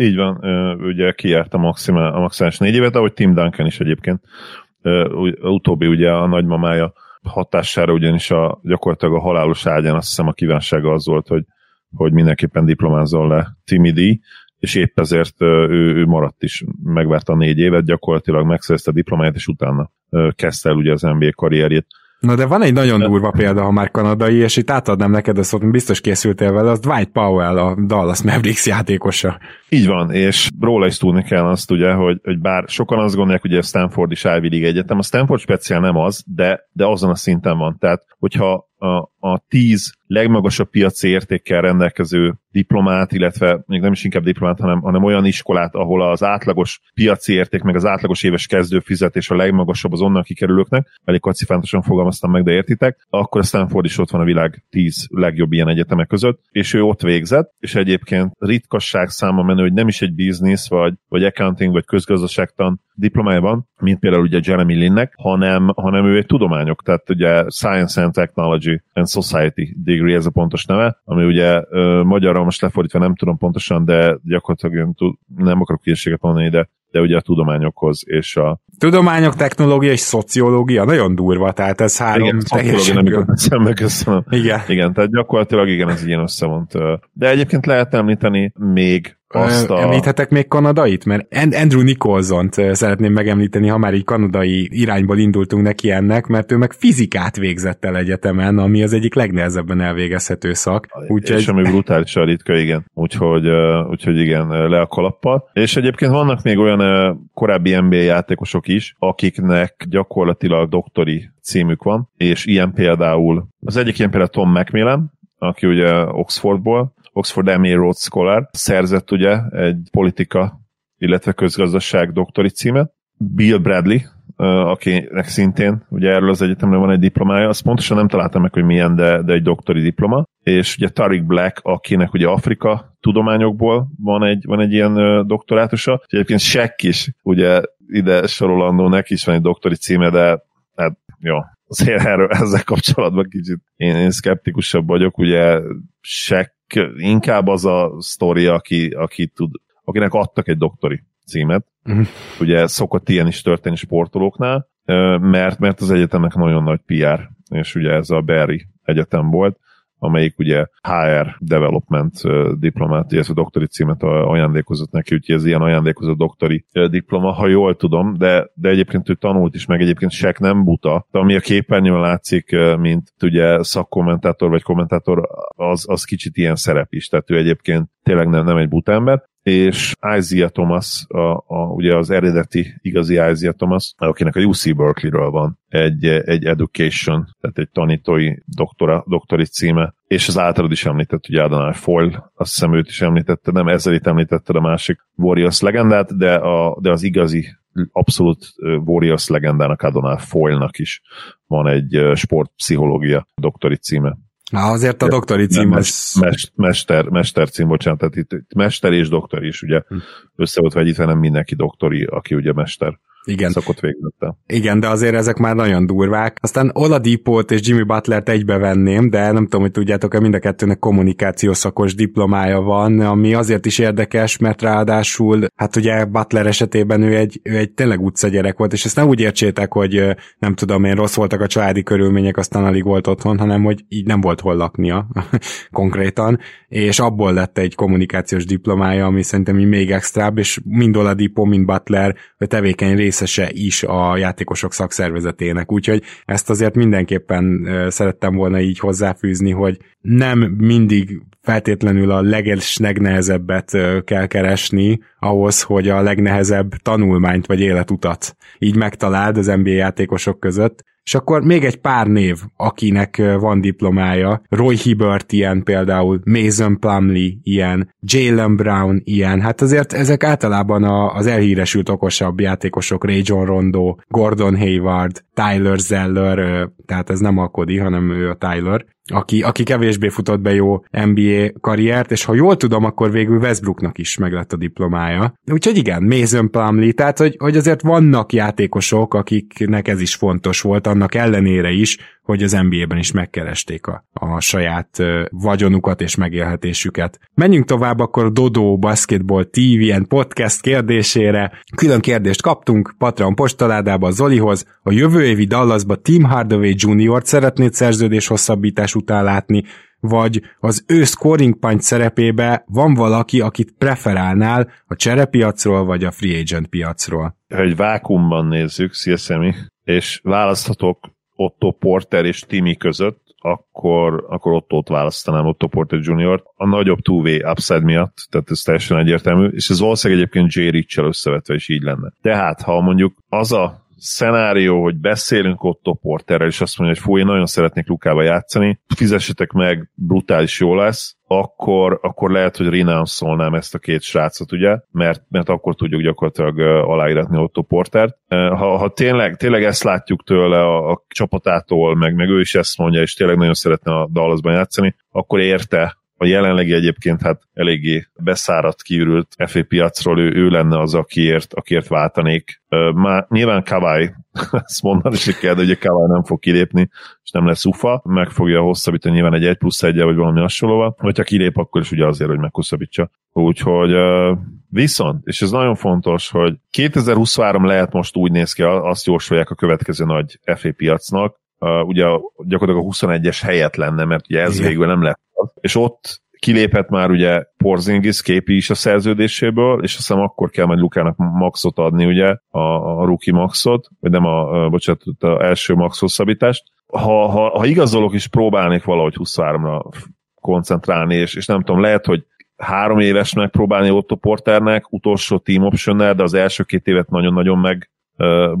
Így van, ugye kijárt a, maximál, a maximális négy évet, ahogy Tim Duncan is egyébként. Utóbbi ugye a nagymamája hatására ugyanis a, gyakorlatilag a halálos ágyán azt hiszem a kívánsága az volt, hogy, hogy mindenképpen diplomázzon le Timmy D, és épp ezért ő, ő maradt is, megvárta a négy évet, gyakorlatilag megszerezte a diplomáját, és utána kezdte el ugye az NBA karrierjét. Na de van egy nagyon durva példa, ha már kanadai, és itt átadnám neked a szót, biztos készültél vele, az Dwight Powell, a Dallas Mavericks játékosa. Így van, és róla is tudni kell azt ugye, hogy, hogy bár sokan azt gondolják, hogy a Stanford is Ivy League egyetem, a Stanford speciál nem az, de, de azon a szinten van. Tehát, hogyha a, a tíz legmagasabb piaci értékkel rendelkező diplomát, illetve még nem is inkább diplomát, hanem, hanem olyan iskolát, ahol az átlagos piaci érték, meg az átlagos éves kezdő fizetés a legmagasabb az onnan kikerülőknek, elég kacifántosan fogalmaztam meg, de értitek, akkor a Stanford is ott van a világ tíz legjobb ilyen egyetemek között, és ő ott végzett, és egyébként ritkasság száma menő, hogy nem is egy business, vagy, vagy accounting, vagy közgazdaságtan diplomája van, mint például ugye Jeremy Linnek, hanem, hanem ő egy tudományok, tehát ugye Science and Technology and Society degree ez a pontos neve, ami ugye ö, magyarra most lefordítva nem tudom pontosan, de gyakorlatilag nem akarok hírséget mondani, de de ugye a tudományokhoz és a... Tudományok, technológia és szociológia, nagyon durva, tehát ez három igen, teljesen... nem eszembe, köszönöm. Igen. Igen, tehát gyakorlatilag igen, ez ilyen összevont. De egyébként lehet említeni még azt a... Említhetek még kanadait? Mert Andrew nicholson szeretném megemlíteni, ha már így kanadai irányból indultunk neki ennek, mert ő meg fizikát végzett el egyetemen, ami az egyik legnehezebben elvégezhető szak. Úgyhogy... És ami brutálisan ritka, igen. Úgyhogy, úgyhogy igen, le a kalappal. És egyébként vannak még olyan korábbi NBA játékosok is, akiknek gyakorlatilag doktori címük van, és ilyen például, az egyik ilyen például Tom McMillan, aki ugye Oxfordból, Oxford MA Rhodes Scholar, szerzett ugye egy politika, illetve közgazdaság doktori címet. Bill Bradley, akinek szintén ugye erről az egyetemről van egy diplomája, azt pontosan nem találtam meg, hogy milyen, de, de egy doktori diploma, és ugye Tariq Black, akinek ugye Afrika tudományokból van egy, van egy ilyen doktorátusa, és egyébként Shaq is ugye ide sorolandó, neki is van egy doktori címe, de hát jó, azért erről, ezzel kapcsolatban kicsit én, én szkeptikusabb vagyok, ugye Shaq inkább az a sztori, aki, aki tud, akinek adtak egy doktori címet. Uh-huh. Ugye szokott ilyen is történni sportolóknál, mert, mert az egyetemnek nagyon nagy PR, és ugye ez a Berry egyetem volt, amelyik ugye HR Development diplomát, illetve doktori címet ajándékozott neki, úgyhogy ez ilyen ajándékozott doktori diploma, ha jól tudom, de, de egyébként ő tanult is, meg egyébként sek nem buta. De ami a képernyőn látszik, mint ugye szakkommentátor vagy kommentátor, az, az kicsit ilyen szerep is, tehát ő egyébként tényleg nem, nem egy buta ember, és Isaiah Thomas, a, a, ugye az eredeti igazi Isaiah Thomas, akinek a UC Berkeley-ről van egy, egy education, tehát egy tanítói doktora, doktori címe, és az általad is említett, ugye Adonai Foyle, azt hiszem őt is említette, nem ezzel itt említette a másik Warriors legendát, de, a, de az igazi abszolút Warriors legendának Adonai Foyle-nak is van egy sportpszichológia doktori címe. Na, azért a doktori cím az... Mest, mester, mester cím, bocsánat, tehát itt, itt mester és doktor is, ugye hm. össze volt vegyítve, nem mindenki doktori, aki ugye mester igen. szokott végzette. Igen, de azért ezek már nagyon durvák. Aztán Oladipót és Jimmy Butlert egybevenném, de nem tudom, hogy tudjátok-e, mind a kettőnek kommunikációszakos diplomája van, ami azért is érdekes, mert ráadásul, hát ugye Butler esetében ő egy, ő egy tényleg utcagyerek volt, és ezt nem úgy értsétek, hogy nem tudom én, rossz voltak a családi körülmények, aztán alig volt otthon, hanem hogy így nem volt hol laknia konkrétan, és abból lett egy kommunikációs diplomája, ami szerintem így még extrább, és mind Oladipo, mind Butler tevékeny részese is a játékosok szakszervezetének, úgyhogy ezt azért mindenképpen szerettem volna így hozzáfűzni, hogy nem mindig feltétlenül a leges, legnehezebbet kell keresni ahhoz, hogy a legnehezebb tanulmányt vagy életutat így megtaláld az NBA játékosok között, és akkor még egy pár név, akinek van diplomája. Roy Hibbert ilyen például, Mason Plumley ilyen, Jalen Brown ilyen. Hát azért ezek általában a, az elhíresült okosabb játékosok, Ray John Rondo, Gordon Hayward, Tyler Zeller, tehát ez nem a hanem ő a Tyler aki, aki kevésbé futott be jó NBA karriert, és ha jól tudom, akkor végül Westbrooknak is meg lett a diplomája. Úgyhogy igen, Mason Plumlee, tehát hogy, hogy azért vannak játékosok, akiknek ez is fontos volt, annak ellenére is, hogy az NBA-ben is megkeresték a, a saját vagyonukat és megélhetésüket. Menjünk tovább akkor a Dodo Basketball TV-en podcast kérdésére. Külön kérdést kaptunk Patreon postaládába Zolihoz. A jövő évi Dallasba Tim Hardaway Jr.-t szeretnéd szerződés hosszabbítás után látni, vagy az ő scoring point szerepébe van valaki, akit preferálnál a cserepiacról, vagy a free agent piacról? Ha egy vákumban nézzük, szia Szemi, és választhatok Otto Porter és Timi között, akkor, akkor ott ott választanám Otto Porter Jr. a nagyobb two upside miatt, tehát ez teljesen egyértelmű, és ez valószínűleg egyébként J. Rich-el összevetve is így lenne. Tehát, ha mondjuk az a szenárió, hogy beszélünk Otto Porterrel, és azt mondja, hogy fú, én nagyon szeretnék Lukába játszani, fizessetek meg, brutális jó lesz, akkor, akkor lehet, hogy renounce ezt a két srácot, ugye, mert, mert akkor tudjuk gyakorlatilag aláíratni Otto Portert. Ha, ha tényleg, tényleg ezt látjuk tőle a, a csapatától, meg, meg ő is ezt mondja, és tényleg nagyon szeretne a Dallasban játszani, akkor érte a jelenlegi egyébként hát eléggé beszáradt, kiürült FA piacról ő, ő lenne az, akiért, akiért váltanék. Már nyilván Kawai, ezt mondani is kell, de ugye Kawai nem fog kilépni, és nem lesz ufa, meg fogja hosszabbítani nyilván egy 1 plusz 1 vagy valami hasonlóval, vagy ha kilép, akkor is ugye azért, hogy meghosszabbítsa. Úgyhogy viszont, és ez nagyon fontos, hogy 2023 lehet most úgy néz ki, azt jósolják a következő nagy FA piacnak, uh, ugye gyakorlatilag a 21-es helyet lenne, mert ugye ez Igen. végül nem lett. És ott kilépett már ugye Porzingis képi is a szerződéséből, és azt hiszem akkor kell majd Lukának maxot adni, ugye, a, a rookie maxot, vagy nem a, a bocsánat, a első max hosszabbítást. Ha, ha, ha igazolok is próbálnék valahogy 23-ra koncentrálni, és, és nem tudom, lehet, hogy három éves megpróbálni Otto Porternek, utolsó team option de az első két évet nagyon-nagyon meg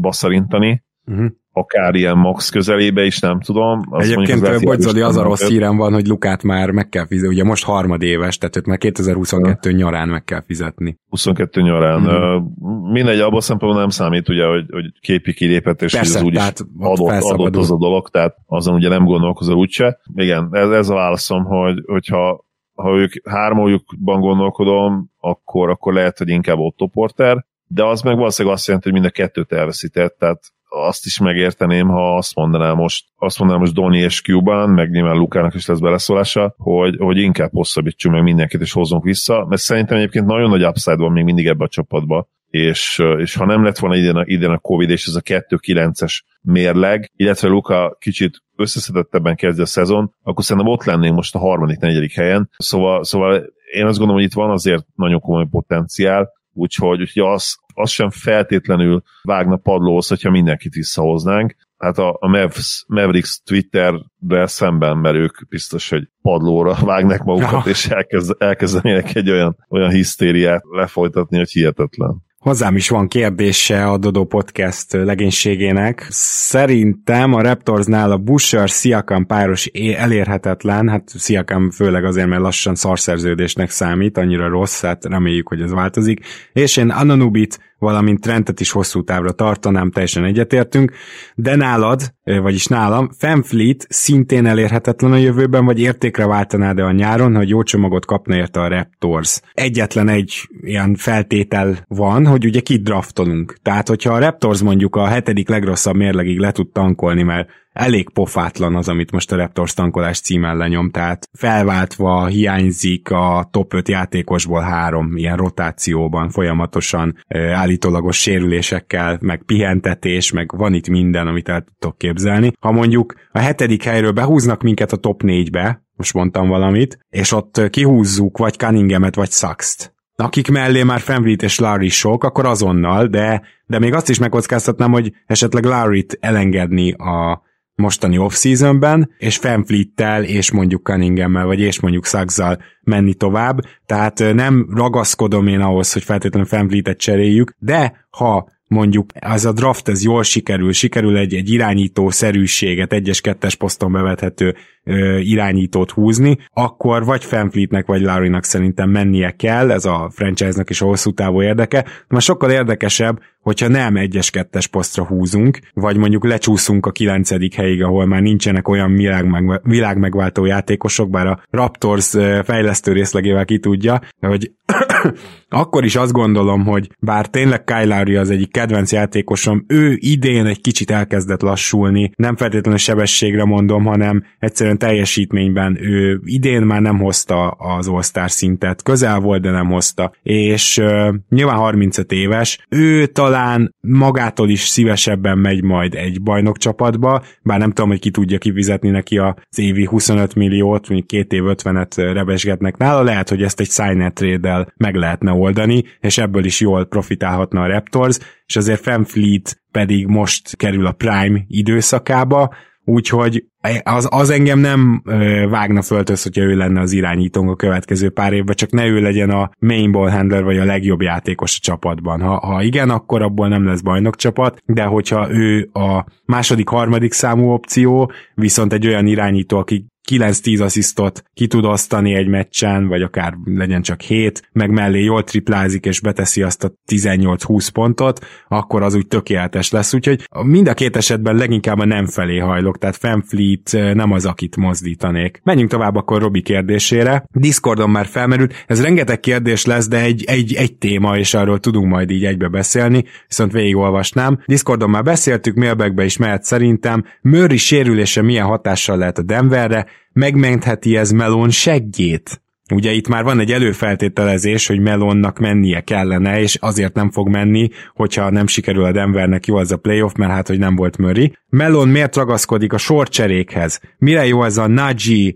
baszarintani, uh-huh akár ilyen max közelébe is, nem tudom. Azt Egyébként Bodzoli az a rossz hírem van, hogy Lukát már meg kell fizetni, ugye most harmadéves, tehát őt már 2022 uh. nyarán meg kell fizetni. 22 nyarán. Uh-huh. Mindegy, abban szempontból nem számít, ugye, hogy, hogy képi kilépett, és Persze, úgy is adott, adott az a dolog, tehát azon ugye nem gondolkozol úgyse. Igen, ez, ez a válaszom, hogy, hogyha ha ők hármójukban gondolkodom, akkor, akkor lehet, hogy inkább Otto Porter, de az meg valószínűleg azt jelenti, hogy mind a kettőt elveszített, tehát azt is megérteném, ha azt mondanám most, azt mondanám most Doni és Cuban, meg nyilván Lukának is lesz beleszólása, hogy, hogy inkább hosszabbítsunk meg mindenkit és hozzunk vissza, mert szerintem egyébként nagyon nagy upside van még mindig ebbe a csapatba, és, és ha nem lett volna idén a, idén a Covid, és ez a 2-9-es mérleg, illetve Luka kicsit összeszedettebben kezdje a szezon, akkor szerintem ott lennénk most a harmadik, negyedik helyen. Szóval, szóval én azt gondolom, hogy itt van azért nagyon komoly potenciál, úgyhogy, úgyhogy az, az sem feltétlenül vágna padlóhoz, hogyha mindenkit visszahoznánk. Hát a, a Mavs, Mavericks Twitterre szemben, mert ők biztos, hogy padlóra vágnak magukat, Aha. és elkezd, elkezdenének egy olyan, olyan hisztériát lefolytatni, hogy hihetetlen. Hozzám is van kérdése a Dodo Podcast legénységének. Szerintem a Raptorsnál a Busher Siakam páros elérhetetlen, hát Siakam főleg azért, mert lassan szarszerződésnek számít, annyira rossz, hát reméljük, hogy ez változik. És én Ananubit valamint Trentet is hosszú távra tartanám, teljesen egyetértünk, de nálad, vagyis nálam, Fanfleet szintén elérhetetlen a jövőben, vagy értékre váltaná de a nyáron, hogy jó csomagot kapna érte a Raptors. Egyetlen egy ilyen feltétel van, hogy ugye kidraftolunk. Tehát, hogyha a Raptors mondjuk a hetedik legrosszabb mérlegig le tud tankolni, mert elég pofátlan az, amit most a Raptors tankolás címen lenyom, tehát felváltva hiányzik a top 5 játékosból három ilyen rotációban folyamatosan állítólagos sérülésekkel, meg pihentetés, meg van itt minden, amit el tudtok képzelni. Ha mondjuk a hetedik helyről behúznak minket a top 4-be, most mondtam valamit, és ott kihúzzuk vagy Cunninghamet, vagy Saxt, akik mellé már Fenvit és Larry sok, akkor azonnal, de, de még azt is megkockáztatnám, hogy esetleg Larry-t elengedni a, mostani off-seasonben, és Fanfleet-tel, és mondjuk Cunningham-mel, vagy és mondjuk suggs menni tovább, tehát nem ragaszkodom én ahhoz, hogy feltétlenül Fanfleet-et cseréljük, de ha mondjuk ez a draft ez jól sikerül, sikerül egy, egy irányító szerűséget, egyes-kettes poszton bevethető ö, irányítót húzni, akkor vagy Fanfleetnek, vagy Larrynak szerintem mennie kell, ez a franchise-nak is a hosszú távú érdeke, de sokkal érdekesebb, hogyha nem egyes-kettes posztra húzunk, vagy mondjuk lecsúszunk a kilencedik helyig, ahol már nincsenek olyan világ világmegváltó játékosok, bár a Raptors fejlesztő részlegével ki tudja, hogy akkor is azt gondolom, hogy bár tényleg Kyle Lowry az egyik kedvenc játékosom, ő idén egy kicsit elkezdett lassulni, nem feltétlenül sebességre mondom, hanem egyszerűen teljesítményben ő idén már nem hozta az all szintet, közel volt, de nem hozta, és uh, nyilván 35 éves, ő talán magától is szívesebben megy majd egy bajnokcsapatba, bár nem tudom, hogy ki tudja kifizetni neki az évi 25 milliót, mondjuk két év 50-et rebesgetnek nála, lehet, hogy ezt egy sign trade meg lehetne oldani, és ebből is jól profitálhatna a Raptors, és azért Fanfleet pedig most kerül a Prime időszakába, úgyhogy az, az engem nem vágna föltöz, hogyha ő lenne az irányítónk a következő pár évben, csak ne ő legyen a main ball handler, vagy a legjobb játékos a csapatban. Ha, ha igen, akkor abból nem lesz bajnok csapat, de hogyha ő a második, harmadik számú opció, viszont egy olyan irányító, aki 9-10 asszisztot ki tud osztani egy meccsen, vagy akár legyen csak 7, meg mellé jól triplázik és beteszi azt a 18-20 pontot, akkor az úgy tökéletes lesz. Úgyhogy mind a két esetben leginkább a nem felé hajlok, tehát Fanfleet nem az, akit mozdítanék. Menjünk tovább akkor Robi kérdésére. Discordon már felmerült, ez rengeteg kérdés lesz, de egy, egy, egy téma, és arról tudunk majd így egybe beszélni, viszont végigolvasnám. Discordon már beszéltük, mailbackbe is mehet szerintem. Murray sérülése milyen hatással lehet a Denverre, megmentheti ez Melon seggét. Ugye itt már van egy előfeltételezés, hogy Melonnak mennie kellene, és azért nem fog menni, hogyha nem sikerül a Denvernek jó az a playoff, mert hát, hogy nem volt Murray. Melon miért ragaszkodik a sorcserékhez? Mire jó ez a Nagy,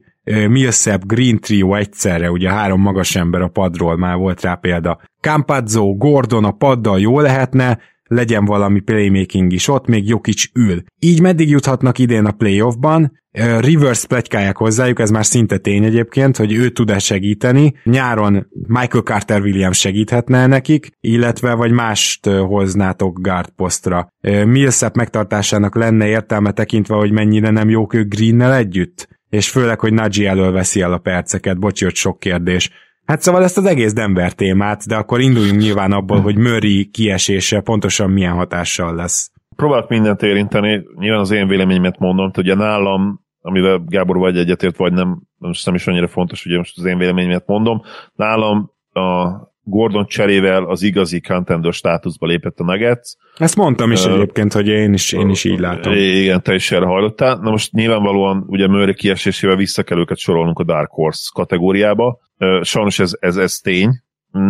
Millsap, Green Trio egyszerre, ugye három magas ember a padról, már volt rá példa. Campazzo, Gordon a paddal jó lehetne, legyen valami playmaking is ott, még Jokic ül. Így meddig juthatnak idén a playoffban, Rivers plegykálják hozzájuk, ez már szinte tény egyébként, hogy ő tud-e segíteni. Nyáron Michael Carter Williams segíthetne nekik, illetve vagy mást hoznátok guard posztra. Millsap megtartásának lenne értelme tekintve, hogy mennyire nem jók ők Greennel együtt? És főleg, hogy Nagy elől veszi el a perceket, bocsi, hogy sok kérdés. Hát szóval ezt az egész Denver témát, de akkor induljunk nyilván abból, hogy Murray kiesése pontosan milyen hatással lesz. Próbálok mindent érinteni, nyilván az én véleményemet mondom, hogy ugye nálam, amivel Gábor vagy egyetért, vagy nem, most nem is annyira fontos, ugye most az én véleményemet mondom, nálam a Gordon cserével az igazi contender státuszba lépett a Nuggets. Ezt mondtam is uh, egyébként, hogy én is, én is így látom. Igen, te is erre hajlottál. Na most nyilvánvalóan ugye Murray kiesésével vissza kell őket sorolnunk a Dark Horse kategóriába. Uh, sajnos ez, ez, ez tény.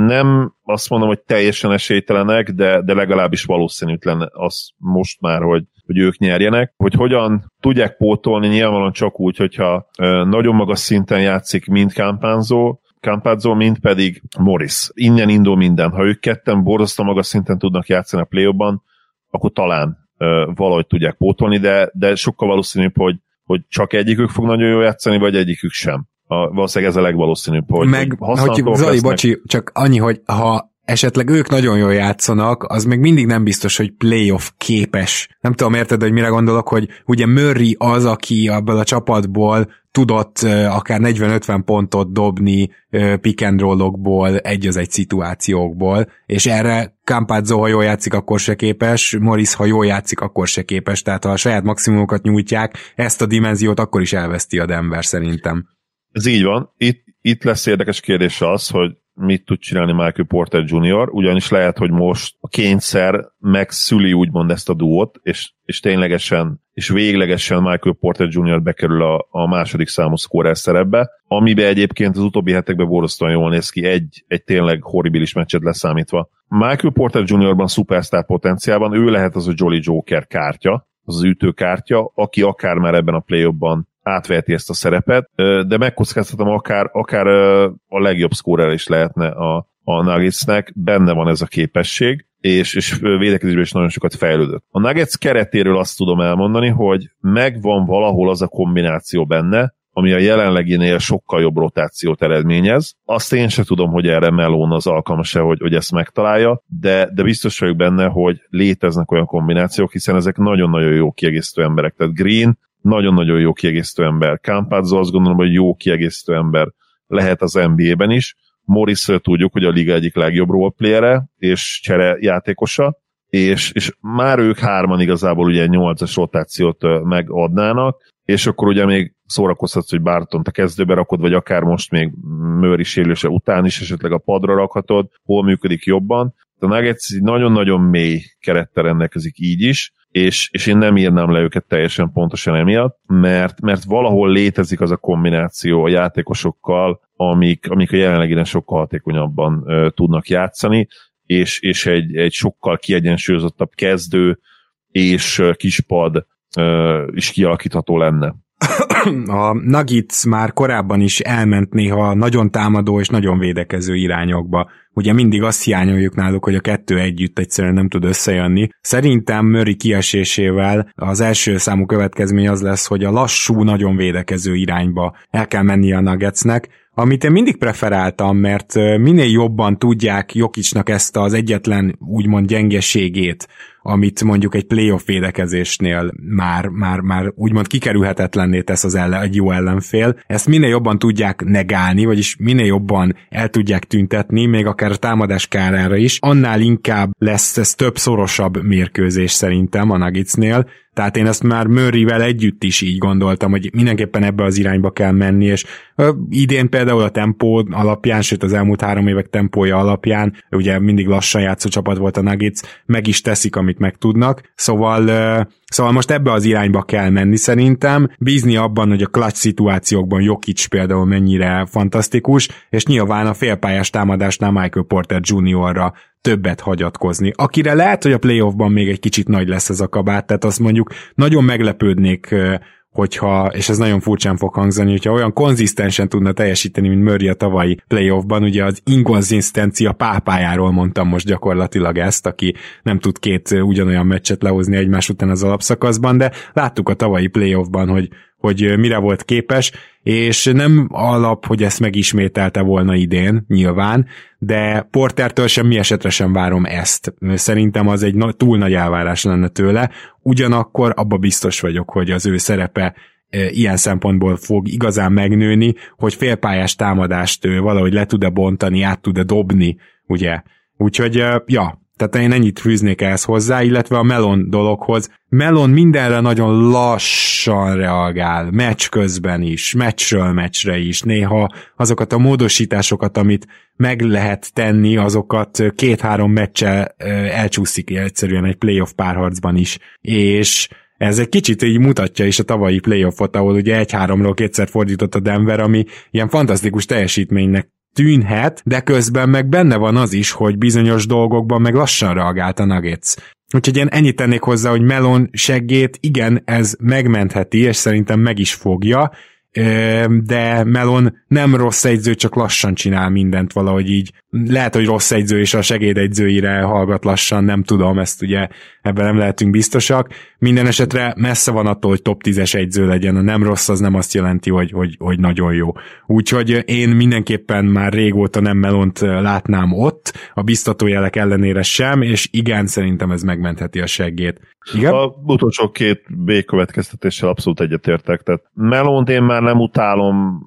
Nem azt mondom, hogy teljesen esélytelenek, de, de legalábbis valószínűtlen az most már, hogy, hogy ők nyerjenek. Hogy hogyan tudják pótolni, nyilvánvalóan csak úgy, hogyha uh, nagyon magas szinten játszik mind Campazzo, Campazzo, mint pedig Morris. Innen indul minden. Ha ők ketten borzasztó magas szinten tudnak játszani a play akkor talán uh, valahogy tudják pótolni, de, de sokkal valószínűbb, hogy, hogy csak egyikük fog nagyon jól játszani, vagy egyikük sem. A, valószínűleg ez a legvalószínűbb, hogy Meg, hogy Zoli, lesznek. bocsi, csak annyi, hogy ha esetleg ők nagyon jól játszanak, az még mindig nem biztos, hogy playoff képes. Nem tudom, érted, hogy mire gondolok, hogy ugye Murray az, aki abból a csapatból tudott akár 40-50 pontot dobni pick and rollokból, egy az egy szituációkból, és erre Campazzo, ha jól játszik, akkor se képes, Morris, ha jól játszik, akkor se képes, tehát ha a saját maximumokat nyújtják, ezt a dimenziót akkor is elveszti a Denver szerintem. Ez így van. Itt, itt lesz érdekes kérdés az, hogy mit tud csinálni Michael Porter Jr., ugyanis lehet, hogy most a kényszer megszüli úgymond ezt a duót, és, és ténylegesen és véglegesen Michael Porter Jr. bekerül a, a második számú scorer szerepbe, amiben egyébként az utóbbi hetekben borzasztóan jól néz ki, egy, egy tényleg horribilis meccset leszámítva. Michael Porter Jr.-ban szupersztár potenciálban, ő lehet az a Jolly Joker kártya, az az ütőkártya, aki akár már ebben a play átveheti ezt a szerepet, de megkockáztatom akár, akár a legjobb szkórer is lehetne a, a Nuggetsnek, benne van ez a képesség, és, és védekezésben is nagyon sokat fejlődött. A Nuggets keretéről azt tudom elmondani, hogy megvan valahol az a kombináció benne, ami a jelenleginél sokkal jobb rotációt eredményez. Azt én sem tudom, hogy erre Melón az alkalmas-e, hogy, hogy ezt megtalálja, de, de biztos vagyok benne, hogy léteznek olyan kombinációk, hiszen ezek nagyon-nagyon jó kiegészítő emberek. Tehát Green nagyon-nagyon jó kiegészítő ember. Campazzo azt gondolom, hogy jó kiegészítő ember lehet az NBA-ben is. Morris tudjuk, hogy a liga egyik legjobb roleplayere és csere játékosa, és, és már ők hárman igazából ugye 8-as rotációt megadnának, és akkor ugye még szórakozhatsz, hogy Barton a kezdőbe rakod, vagy akár most még Murray sérülése után is esetleg a padra rakhatod, hol működik jobban. A Nuggets nagyon-nagyon mély kerettel rendelkezik így is, és, és én nem írnám le őket teljesen pontosan emiatt, mert, mert valahol létezik az a kombináció a játékosokkal, amik, amik a jelenlegében sokkal hatékonyabban ö, tudnak játszani, és, és egy, egy sokkal kiegyensúlyozottabb kezdő és kispad ö, is kialakítható lenne. a Nuggets már korábban is elment néha nagyon támadó és nagyon védekező irányokba. Ugye mindig azt hiányoljuk náluk, hogy a kettő együtt egyszerűen nem tud összejönni. Szerintem Murray kiesésével az első számú következmény az lesz, hogy a lassú, nagyon védekező irányba el kell menni a Nuggetsnek, amit én mindig preferáltam, mert minél jobban tudják Jokicsnak ezt az egyetlen úgymond gyengeségét, amit mondjuk egy playoff védekezésnél már, már, már úgymond kikerülhetetlenné tesz az ellen, egy jó ellenfél. Ezt minél jobban tudják negálni, vagyis minél jobban el tudják tüntetni, még akár a támadás kárára is, annál inkább lesz ez több szorosabb mérkőzés szerintem a Nuggetsnél, tehát én ezt már Murrayvel együtt is így gondoltam, hogy mindenképpen ebbe az irányba kell menni, és idén például a tempó alapján, sőt az elmúlt három évek tempója alapján, ugye mindig lassan játszó csapat volt a Nuggets, meg is teszik, amit meg tudnak, szóval Szóval most ebbe az irányba kell menni szerintem, bízni abban, hogy a clutch szituációkban Jokic például mennyire fantasztikus, és nyilván a félpályás támadásnál Michael Porter Jr.-ra többet hagyatkozni. Akire lehet, hogy a playoffban még egy kicsit nagy lesz ez a kabát, tehát azt mondjuk nagyon meglepődnék hogyha, és ez nagyon furcsán fog hangzani, hogyha olyan konzisztensen tudna teljesíteni, mint Murray a tavalyi playoffban, ugye az inkonzisztencia pápájáról mondtam most gyakorlatilag ezt, aki nem tud két ugyanolyan meccset lehozni egymás után az alapszakaszban, de láttuk a tavalyi playoffban, hogy hogy mire volt képes, és nem alap, hogy ezt megismételte volna idén, nyilván, de Portertől sem mi esetre sem várom ezt. Szerintem az egy túl nagy elvárás lenne tőle, ugyanakkor abba biztos vagyok, hogy az ő szerepe ilyen szempontból fog igazán megnőni, hogy félpályás támadást ő valahogy le tud-e bontani, át tud-e dobni, ugye. Úgyhogy, ja, tehát én ennyit fűznék ehhez hozzá, illetve a Melon dologhoz. Melon mindenre nagyon lassan reagál, meccs közben is, meccsről meccsre is. Néha azokat a módosításokat, amit meg lehet tenni, azokat két-három meccse elcsúszik egyszerűen egy playoff párharcban is. És ez egy kicsit így mutatja is a tavalyi playoffot, ahol ugye egy-háromról kétszer fordított a Denver, ami ilyen fantasztikus teljesítménynek tűnhet, de közben meg benne van az is, hogy bizonyos dolgokban meg lassan reagált a Nuggets. Úgyhogy én ennyit tennék hozzá, hogy Melon seggét, igen, ez megmentheti, és szerintem meg is fogja, de Melon nem rossz egyző, csak lassan csinál mindent valahogy így. Lehet, hogy rossz egyző és a segédegyzőire hallgat lassan, nem tudom, ezt ugye ebben nem lehetünk biztosak. Minden esetre messze van attól, hogy top 10-es egyző legyen, a nem rossz az nem azt jelenti, hogy, hogy, hogy nagyon jó. Úgyhogy én mindenképpen már régóta nem Melont látnám ott, a biztatójelek ellenére sem, és igen, szerintem ez megmentheti a seggét. Igen? A utolsó két B következtetéssel abszolút egyetértek. Tehát Melont én már nem utálom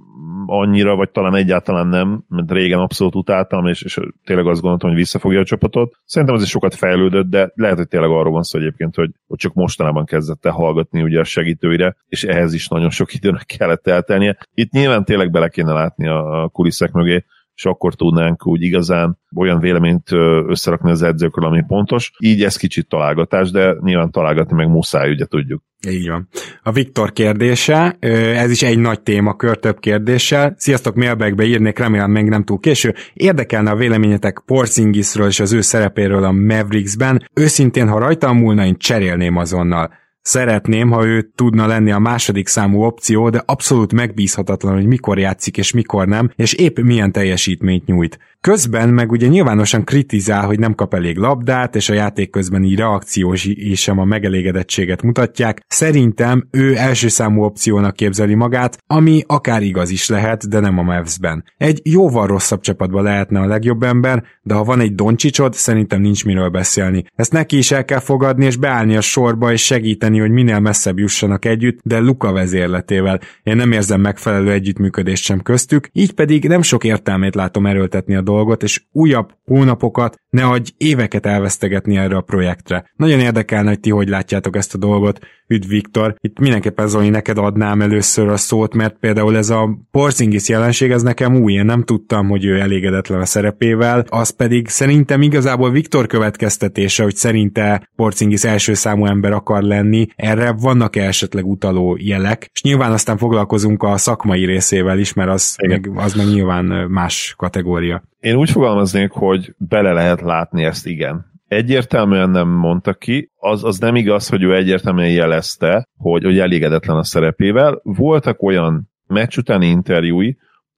annyira, vagy talán egyáltalán nem, mert régen abszolút utáltam, és, és tényleg azt gondoltam, hogy visszafogja a csapatot. Szerintem az is sokat fejlődött, de lehet, hogy tényleg arról van szó egyébként, hogy, hogy csak mostanában kezdett el hallgatni ugye a segítőire, és ehhez is nagyon sok időnek kellett eltelnie. Itt nyilván tényleg bele kéne látni a kulisszek mögé, és akkor tudnánk úgy igazán olyan véleményt összerakni az edzőkről, ami pontos. Így ez kicsit találgatás, de nyilván találgatni meg muszáj, ugye tudjuk. Így van. A Viktor kérdése, ez is egy nagy témakör, több kérdéssel. Sziasztok, mailbagbe írnék, remélem még nem túl késő. Érdekelne a véleményetek Porzingisről és az ő szerepéről a Mavericksben. Őszintén, ha rajtam múlna, én cserélném azonnal. Szeretném, ha ő tudna lenni a második számú opció, de abszolút megbízhatatlan, hogy mikor játszik és mikor nem, és épp milyen teljesítményt nyújt. Közben meg ugye nyilvánosan kritizál, hogy nem kap elég labdát, és a játék közbeni reakciós is sem a megelégedettséget mutatják. Szerintem ő első számú opciónak képzeli magát, ami akár igaz is lehet, de nem a Mavs-ben. Egy jóval rosszabb csapatban lehetne a legjobb ember, de ha van egy Doncsicsod, szerintem nincs miről beszélni. Ezt neki is el kell fogadni, és beállni a sorba, és segíteni, hogy minél messzebb jussanak együtt, de Luka vezérletével. Én nem érzem megfelelő együttműködést sem köztük, így pedig nem sok értelmét látom erőltetni a dolgot, és újabb hónapokat, ne hagyj éveket elvesztegetni erre a projektre. Nagyon érdekelne, hogy ti hogy látjátok ezt a dolgot. Üdv Viktor, itt mindenképpen Zoli, neked adnám először a szót, mert például ez a Porzingis jelenség, ez nekem új, én nem tudtam, hogy ő elégedetlen a szerepével, az pedig szerintem igazából Viktor következtetése, hogy szerinte Porzingis első számú ember akar lenni, erre vannak-e esetleg utaló jelek, és nyilván aztán foglalkozunk a szakmai részével is, mert az, meg, az meg nyilván más kategória. Én úgy fogalmaznék, hogy bele lehet látni ezt, igen egyértelműen nem mondta ki, az, az nem igaz, hogy ő egyértelműen jelezte, hogy, hogy elégedetlen a szerepével. Voltak olyan meccs utáni interjúi,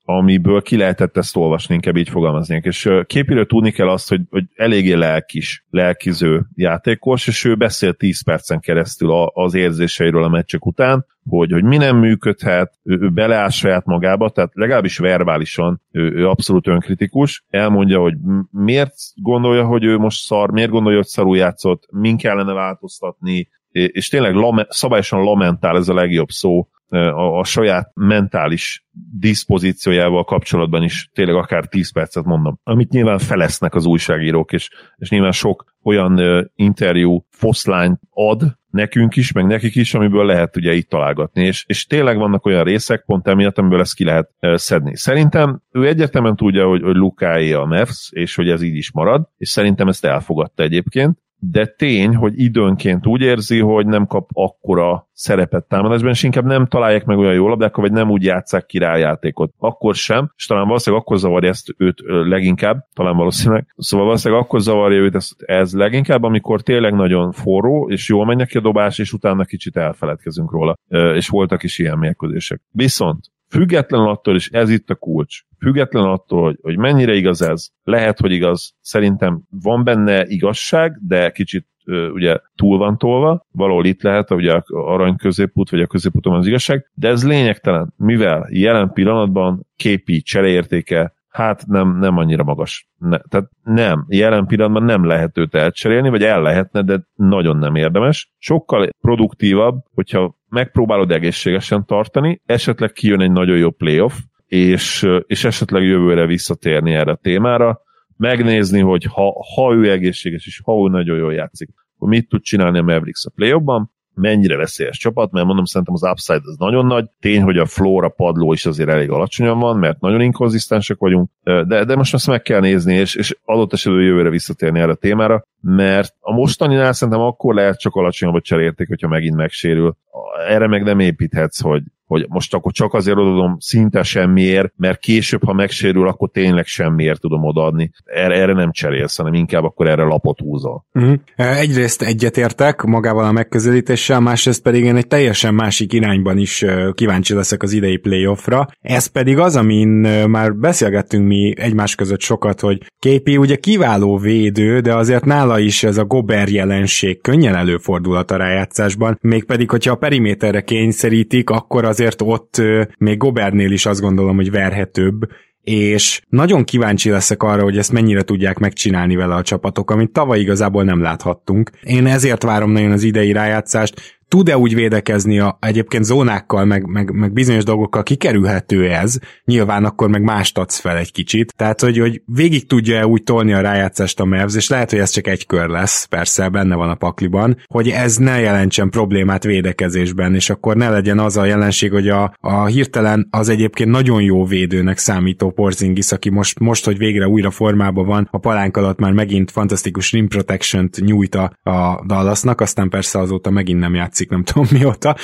amiből ki lehetett ezt olvasni, inkább így fogalmaznék. És képéről tudni kell azt, hogy, hogy eléggé lelkis, lelkiző játékos, és ő beszél 10 percen keresztül az érzéseiről a meccsek után, hogy, hogy mi nem működhet, ő, ő beleáll saját magába, tehát legalábbis verbálisan ő, ő abszolút önkritikus, elmondja, hogy miért gondolja, hogy ő most szar, miért gondolja, hogy szarul játszott, min kellene változtatni, és tényleg lame, szabályosan lamentál ez a legjobb szó, a, a saját mentális diszpozíciójával kapcsolatban is tényleg akár 10 percet mondom, amit nyilván felesznek az újságírók, és, és nyilván sok olyan uh, interjú foszlányt ad nekünk is, meg nekik is, amiből lehet ugye itt találgatni, és, és tényleg vannak olyan részek pont emiatt, amiből ezt ki lehet uh, szedni. Szerintem ő egyértelműen tudja, hogy, hogy Lukáé a Mavs, és hogy ez így is marad, és szerintem ezt elfogadta egyébként, de tény, hogy időnként úgy érzi, hogy nem kap akkora szerepet támadásban, és inkább nem találják meg olyan jó labdákkal, vagy nem úgy játszák királyjátékot. Akkor sem, és talán valószínűleg akkor zavarja ezt őt leginkább, talán valószínűleg. Szóval valószínűleg akkor zavarja őt ez, ez leginkább, amikor tényleg nagyon forró, és jól megy neki a dobás, és utána kicsit elfeledkezünk róla. És voltak is ilyen mérkőzések. Viszont Független attól, és ez itt a kulcs, független attól, hogy, mennyire igaz ez, lehet, hogy igaz, szerintem van benne igazság, de kicsit ugye túl van tolva, valahol itt lehet ugye a arany középút, vagy a középúton az igazság, de ez lényegtelen, mivel jelen pillanatban képi csereértéke hát nem, nem annyira magas. Ne, tehát nem, jelen pillanatban nem lehet őt elcserélni, vagy el lehetne, de nagyon nem érdemes. Sokkal produktívabb, hogyha megpróbálod egészségesen tartani, esetleg kijön egy nagyon jó playoff, és, és esetleg jövőre visszatérni erre a témára, megnézni, hogy ha, ha ő egészséges, és ha ő nagyon jól játszik, akkor mit tud csinálni a Mavericks a playoffban, mennyire veszélyes csapat, mert mondom, szerintem az upside az nagyon nagy. Tény, hogy a flóra padló is azért elég alacsonyan van, mert nagyon inkonzisztensek vagyunk, de, de most ezt meg kell nézni, és, és adott esetben jövőre visszatérni erre a témára, mert a mostaninál szerintem akkor lehet csak alacsonyabb a cserérték, hogyha megint megsérül. Erre meg nem építhetsz, hogy hogy most akkor csak azért odaadom szinte semmiért, mert később, ha megsérül, akkor tényleg semmiért tudom odaadni. Erre, erre nem cserélsz, hanem inkább akkor erre lapot húzol. Uh-huh. Egyrészt egyetértek magával a megközelítéssel, másrészt pedig én egy teljesen másik irányban is kíváncsi leszek az idei playoffra. Ez pedig az, amin már beszélgettünk mi egymás között sokat, hogy képi ugye kiváló védő, de azért nála is ez a gober jelenség könnyen előfordulhat a rájátszásban, mégpedig, hogyha a periméterre kényszerítik, akkor az azért ott még Gobernél is azt gondolom, hogy verhetőbb, és nagyon kíváncsi leszek arra, hogy ezt mennyire tudják megcsinálni vele a csapatok, amit tavaly igazából nem láthattunk. Én ezért várom nagyon az idei rájátszást, tud-e úgy védekezni a, egyébként zónákkal, meg, meg, meg bizonyos dolgokkal kikerülhető ez, nyilván akkor meg mást adsz fel egy kicsit, tehát hogy, hogy végig tudja-e úgy tolni a rájátszást a Mavs, és lehet, hogy ez csak egy kör lesz, persze benne van a pakliban, hogy ez ne jelentsen problémát védekezésben, és akkor ne legyen az a jelenség, hogy a, a hirtelen az egyébként nagyon jó védőnek számító Porzingis, aki most, most, hogy végre újra formában van, a palánk alatt már megint fantasztikus rim protection-t nyújt a, a Dallasnak, aztán persze azóta megint nem játszik játszik nem tudom mióta,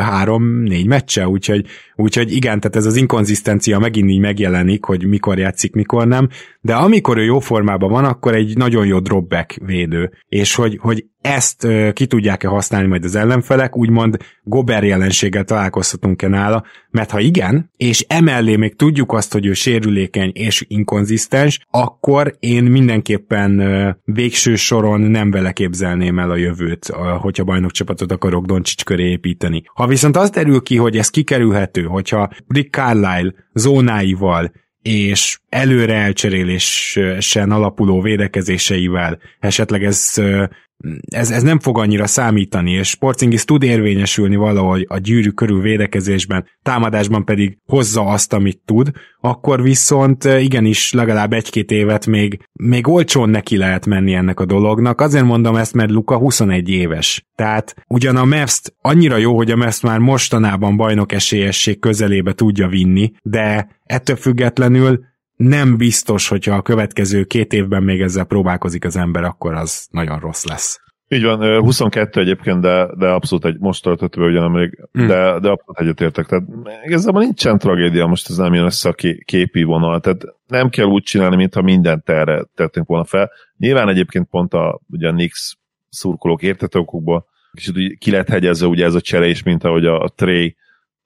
három-négy meccse, úgyhogy, úgyhogy igen, tehát ez az inkonzisztencia megint így megjelenik, hogy mikor játszik, mikor nem, de amikor ő jó formában van, akkor egy nagyon jó dropback védő, és hogy, hogy ezt ki tudják-e használni majd az ellenfelek, úgymond Gober jelenséggel találkozhatunk-e nála, mert ha igen, és emellé még tudjuk azt, hogy ő sérülékeny és inkonzisztens, akkor én mindenképpen végső soron nem vele képzelném el a jövőt, hogyha bajnokcsapatot akarok Doncsics köré építeni. Ha viszont az derül ki, hogy ez kikerülhető, hogyha Rick Carlisle zónáival és előre elcserélésen alapuló védekezéseivel esetleg ez ez, ez nem fog annyira számítani, és Porzingis tud érvényesülni valahogy a gyűrű körül védekezésben, támadásban pedig hozza azt, amit tud, akkor viszont igenis legalább egy-két évet még, még olcsón neki lehet menni ennek a dolognak. Azért mondom ezt, mert Luka 21 éves. Tehát ugyan a mavs annyira jó, hogy a Mavs már mostanában bajnok esélyesség közelébe tudja vinni, de ettől függetlenül nem biztos, hogyha a következő két évben még ezzel próbálkozik az ember, akkor az nagyon rossz lesz. Így van, 22 egyébként, de, de abszolút egy, most töltött be ugyan még, hmm. de, de abszolút egyetértek. Tehát igazából nincsen tragédia, most ez nem jön össze a képi vonal, tehát nem kell úgy csinálni, mintha mindent erre tettünk volna fel. Nyilván egyébként pont a, ugye a Nix szurkolók értető okokból, kicsit ki lehet hegyezve ugye ez a csere is, mint ahogy a, a Trey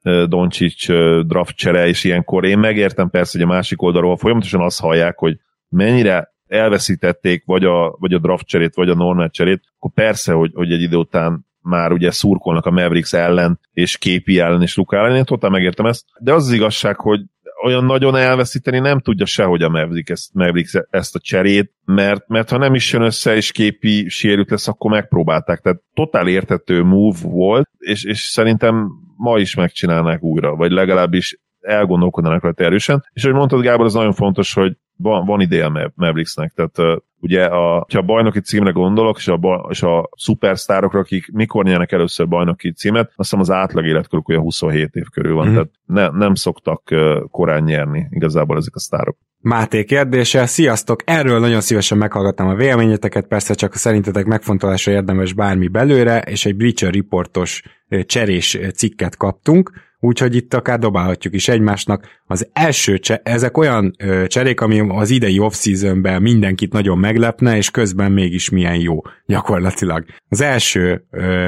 Doncsics draft csere, és ilyenkor. Én megértem persze, hogy a másik oldalról folyamatosan azt hallják, hogy mennyire elveszítették vagy a, vagy a draft cserét, vagy a normal cserét, akkor persze, hogy, hogy egy idő után már ugye szurkolnak a Mavericks ellen, és képi ellen, és Luka ellen, én totál megértem ezt, de az az igazság, hogy olyan nagyon elveszíteni nem tudja sehogy a Mavericks ezt, Mavericks ezt a cserét, mert, mert ha nem is jön össze, és képi sérült lesz, akkor megpróbálták. Tehát totál értető move volt, és, és szerintem ma is megcsinálnák újra, vagy legalábbis elgondolkodnának rajta erősen. És ahogy mondtad, Gábor, az nagyon fontos, hogy van, van ideje a Mavericksnek, tehát uh, ugye a, ha a bajnoki címre gondolok, és a, és a szupersztárokra, akik mikor nyernek először bajnoki címet, azt hiszem az átlag életkoruk olyan 27 év körül van, mm. tehát ne, nem szoktak uh, korán nyerni igazából ezek a sztárok. Máté kérdése, sziasztok! Erről nagyon szívesen meghallgattam a véleményeteket, persze csak szerintetek megfontolásra érdemes bármi belőle, és egy Bleacher Reportos cserés cikket kaptunk, úgyhogy itt akár dobálhatjuk is egymásnak. Az első, cse- ezek olyan cserék, ami az idei off-seasonben mindenkit nagyon meglepne, és közben mégis milyen jó gyakorlatilag. Az első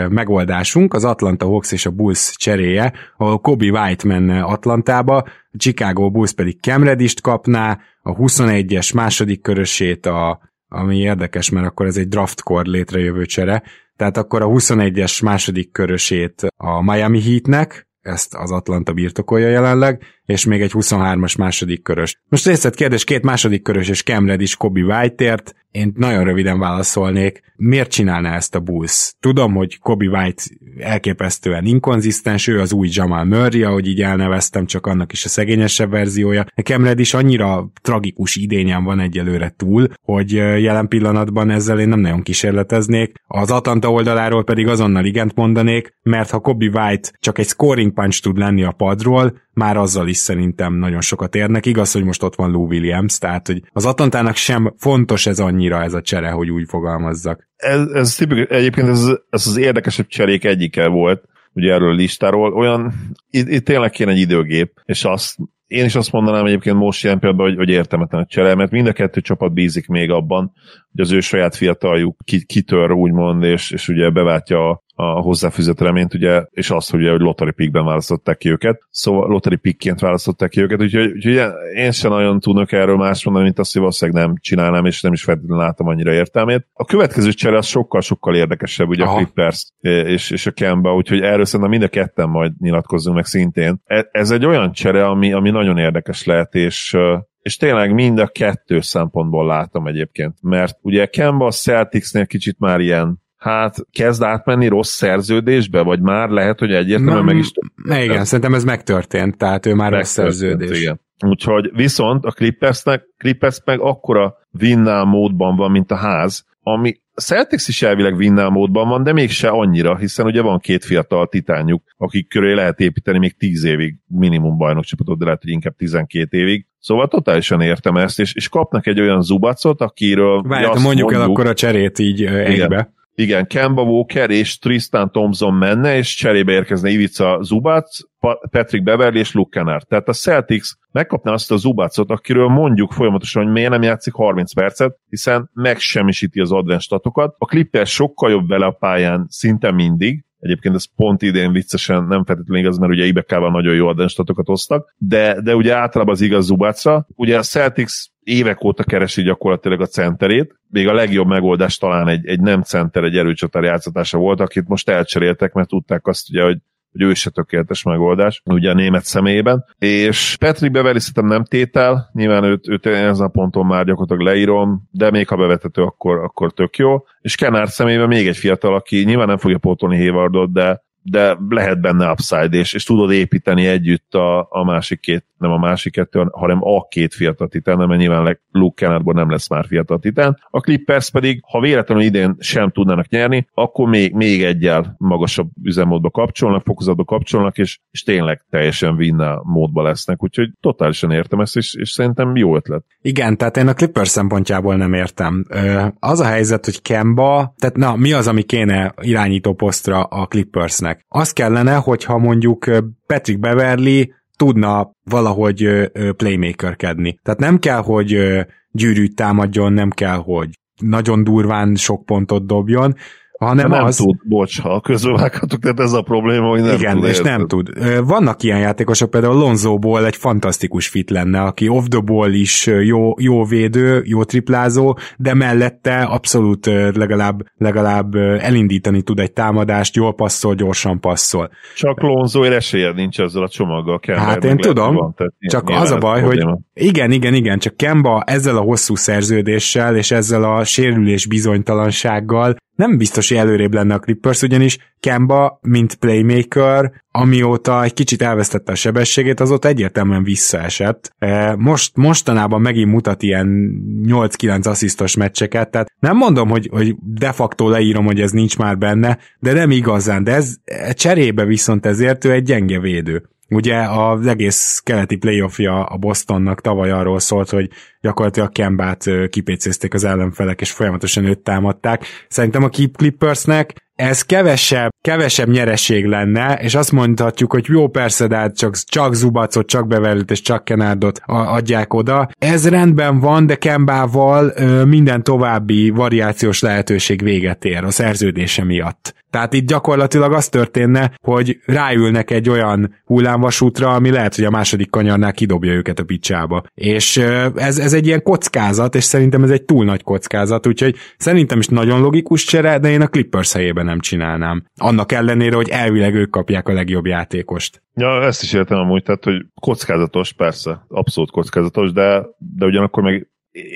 megoldásunk az Atlanta Hawks és a Bulls cseréje, ahol Kobe White menne Atlantába, Chicago Bulls pedig Kemredist kapná, a 21-es második körösét a ami érdekes, mert akkor ez egy draftkor létrejövő csere, tehát akkor a 21-es második körösét a Miami Heatnek, ezt az Atlanta birtokolja jelenleg, és még egy 23-as második körös. Most részlet kérdés, két második körös és Cam is Kobe White-ért, én nagyon röviden válaszolnék, miért csinálná ezt a Bulls? Tudom, hogy Kobe White elképesztően inkonzisztens, ő az új Jamal Murray, ahogy így elneveztem, csak annak is a szegényesebb verziója. Cam is annyira tragikus idényen van egyelőre túl, hogy jelen pillanatban ezzel én nem nagyon kísérleteznék. Az Atlanta oldaláról pedig azonnal igent mondanék, mert ha Kobe White csak egy scoring punch tud lenni a padról, már azzal is szerintem nagyon sokat érnek. Igaz, hogy most ott van Lou Williams, tehát hogy az Atlantának sem fontos ez annyira ez a csere, hogy úgy fogalmazzak. Ez, ez tipikus, egyébként ez, ez az érdekesebb cserék egyike volt, ugye erről a listáról, olyan, itt, itt tényleg kéne egy időgép, és azt én is azt mondanám egyébként most ilyen pillanatban, hogy, hogy értelmetlen a csere, mert mind a kettő csapat bízik még abban, hogy az ő saját fiataljuk kitör, úgymond, és, és ugye beváltja hozzáfűzött reményt, ugye, és azt, hogy, hogy lottery pickben választották ki őket, szóval lottery pickként választották ki őket, úgyhogy, úgyhogy én sem nagyon tudok erről más mondani, mint azt, hogy valószínűleg nem csinálnám, és nem is feltétlenül látom annyira értelmét. A következő csere az sokkal-sokkal érdekesebb, ugye Aha. a Clippers és, és a Kemba, úgyhogy erről szerintem mind a ketten majd nyilatkozzunk meg szintén. E, ez egy olyan csere, ami, ami nagyon érdekes lehet, és és tényleg mind a kettő szempontból látom egyébként, mert ugye Kemba a Celticsnél kicsit már ilyen hát kezd átmenni rossz szerződésbe, vagy már lehet, hogy egyértelműen meg is történt. Igen, szerintem ez megtörtént, tehát ő már rossz szerződés. Igen. Úgyhogy viszont a Clippersnek, Clippers meg akkora vinnál módban van, mint a ház, ami Celtics is elvileg vinnál módban van, de mégse annyira, hiszen ugye van két fiatal titánjuk, akik köré lehet építeni még 10 évig minimum bajnokcsapatot, de lehet, hogy inkább 12 évig. Szóval totálisan értem ezt, és, és kapnak egy olyan zubacot, akiről... Várj, mondjuk, mondjuk el akkor a cserét így egybe igen, Kemba Walker és Tristan Thompson menne, és cserébe érkezne Ivica Zubac, Patrick Beverly és Luke Kennard. Tehát a Celtics megkapná azt a Zubacot, akiről mondjuk folyamatosan, hogy miért nem játszik 30 percet, hiszen megsemmisíti az advanced statokat. A Clippers sokkal jobb vele a pályán szinte mindig, Egyébként ez pont idén viccesen nem feltétlenül igaz, mert ugye Ibekával nagyon jó advenstatokat hoztak, de, de ugye általában az igaz Zubacra. Ugye a Celtics évek óta keresi gyakorlatilag a centerét, még a legjobb megoldás talán egy, egy nem center, egy erőcsatár játszatása volt, akit most elcseréltek, mert tudták azt ugye, hogy hogy ő se tökéletes megoldás, ugye a német személyében. És Patrick Beverly szerintem nem tétel, nyilván őt, őt ezen a ponton már gyakorlatilag leírom, de még ha bevetető, akkor, akkor tök jó. És Kenár személyében még egy fiatal, aki nyilván nem fogja pótolni Haywardot, de de lehet benne upside, és, és tudod építeni együtt a, a másik két, nem a másik kettő, hanem a két fiatal titán, mert nyilván Luke Kennardból nem lesz már fiatal titán. A Clippers pedig, ha véletlenül idén sem tudnának nyerni, akkor még, még egyel magasabb üzemmódba kapcsolnak, fokozatba kapcsolnak, és, és tényleg teljesen vinna módba lesznek, úgyhogy totálisan értem ezt, és, és szerintem jó ötlet. Igen, tehát én a Clippers szempontjából nem értem. Az a helyzet, hogy Kemba, tehát na, mi az, ami kéne irányító posztra a Clippersnek? Az kellene, hogyha mondjuk Patrick Beverly tudna valahogy playmakerkedni. Tehát nem kell, hogy gyűrűt támadjon, nem kell, hogy nagyon durván sok pontot dobjon, hanem nem az... tud, bocs, ha közölvághatok, tehát ez a probléma, hogy nem Igen, tud. és érted? nem tud. Vannak ilyen játékosok, például Lonzóból egy fantasztikus fit lenne, aki off the ball is jó, jó védő, jó triplázó, de mellette abszolút legalább, legalább elindítani tud egy támadást, jól passzol, gyorsan passzol. Csak Lonzóért esélyed nincs ezzel a csomaggal. Kemba, Hát én tudom, van, tehát csak az a baj, hogy igen, igen, igen, csak Kemba ezzel a hosszú szerződéssel és ezzel a sérülés bizonytalansággal nem biztos, hogy előrébb lenne a Clippers, ugyanis Kemba, mint playmaker, amióta egy kicsit elvesztette a sebességét, az ott egyértelműen visszaesett. Most, mostanában megint mutat ilyen 8-9 asszisztos meccseket, tehát nem mondom, hogy, hogy de facto leírom, hogy ez nincs már benne, de nem igazán, de ez cserébe viszont ezért ő egy gyenge védő. Ugye az egész keleti playoffja a Bostonnak tavaly arról szólt, hogy gyakorlatilag Kembát kipécézték az ellenfelek, és folyamatosan őt támadták. Szerintem a Clippersnek ez kevesebb, kevesebb nyereség lenne, és azt mondhatjuk, hogy jó persze, de hát csak, csak Zubacot, csak Beverlyt és csak Kenárdot adják oda. Ez rendben van, de Kembával minden további variációs lehetőség véget ér a szerződése miatt. Tehát itt gyakorlatilag az történne, hogy ráülnek egy olyan hullámvasútra, ami lehet, hogy a második kanyarnál kidobja őket a picsába. És ez, ez egy ilyen kockázat, és szerintem ez egy túl nagy kockázat, úgyhogy szerintem is nagyon logikus csere, de én a Clippers helyében nem csinálnám. Annak ellenére, hogy elvileg ők kapják a legjobb játékost. Ja, ezt is értem amúgy, tehát, hogy kockázatos, persze, abszolút kockázatos, de, de ugyanakkor meg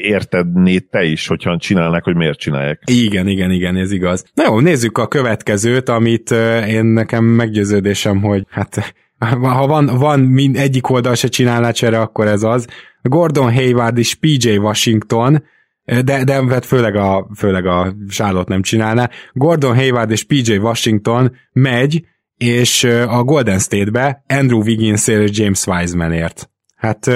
értedné te is, hogyha csinálnak, hogy miért csinálják. Igen, igen, igen, ez igaz. Na jó, nézzük a következőt, amit én nekem meggyőződésem, hogy hát ha van, van mind egyik oldal se csinálná csere, akkor ez az. Gordon Hayward és PJ Washington, de, de hát főleg a, főleg a Charlotte nem csinálná. Gordon Hayward és PJ Washington megy, és a Golden State-be Andrew wiggins és James Wisemanért. Hát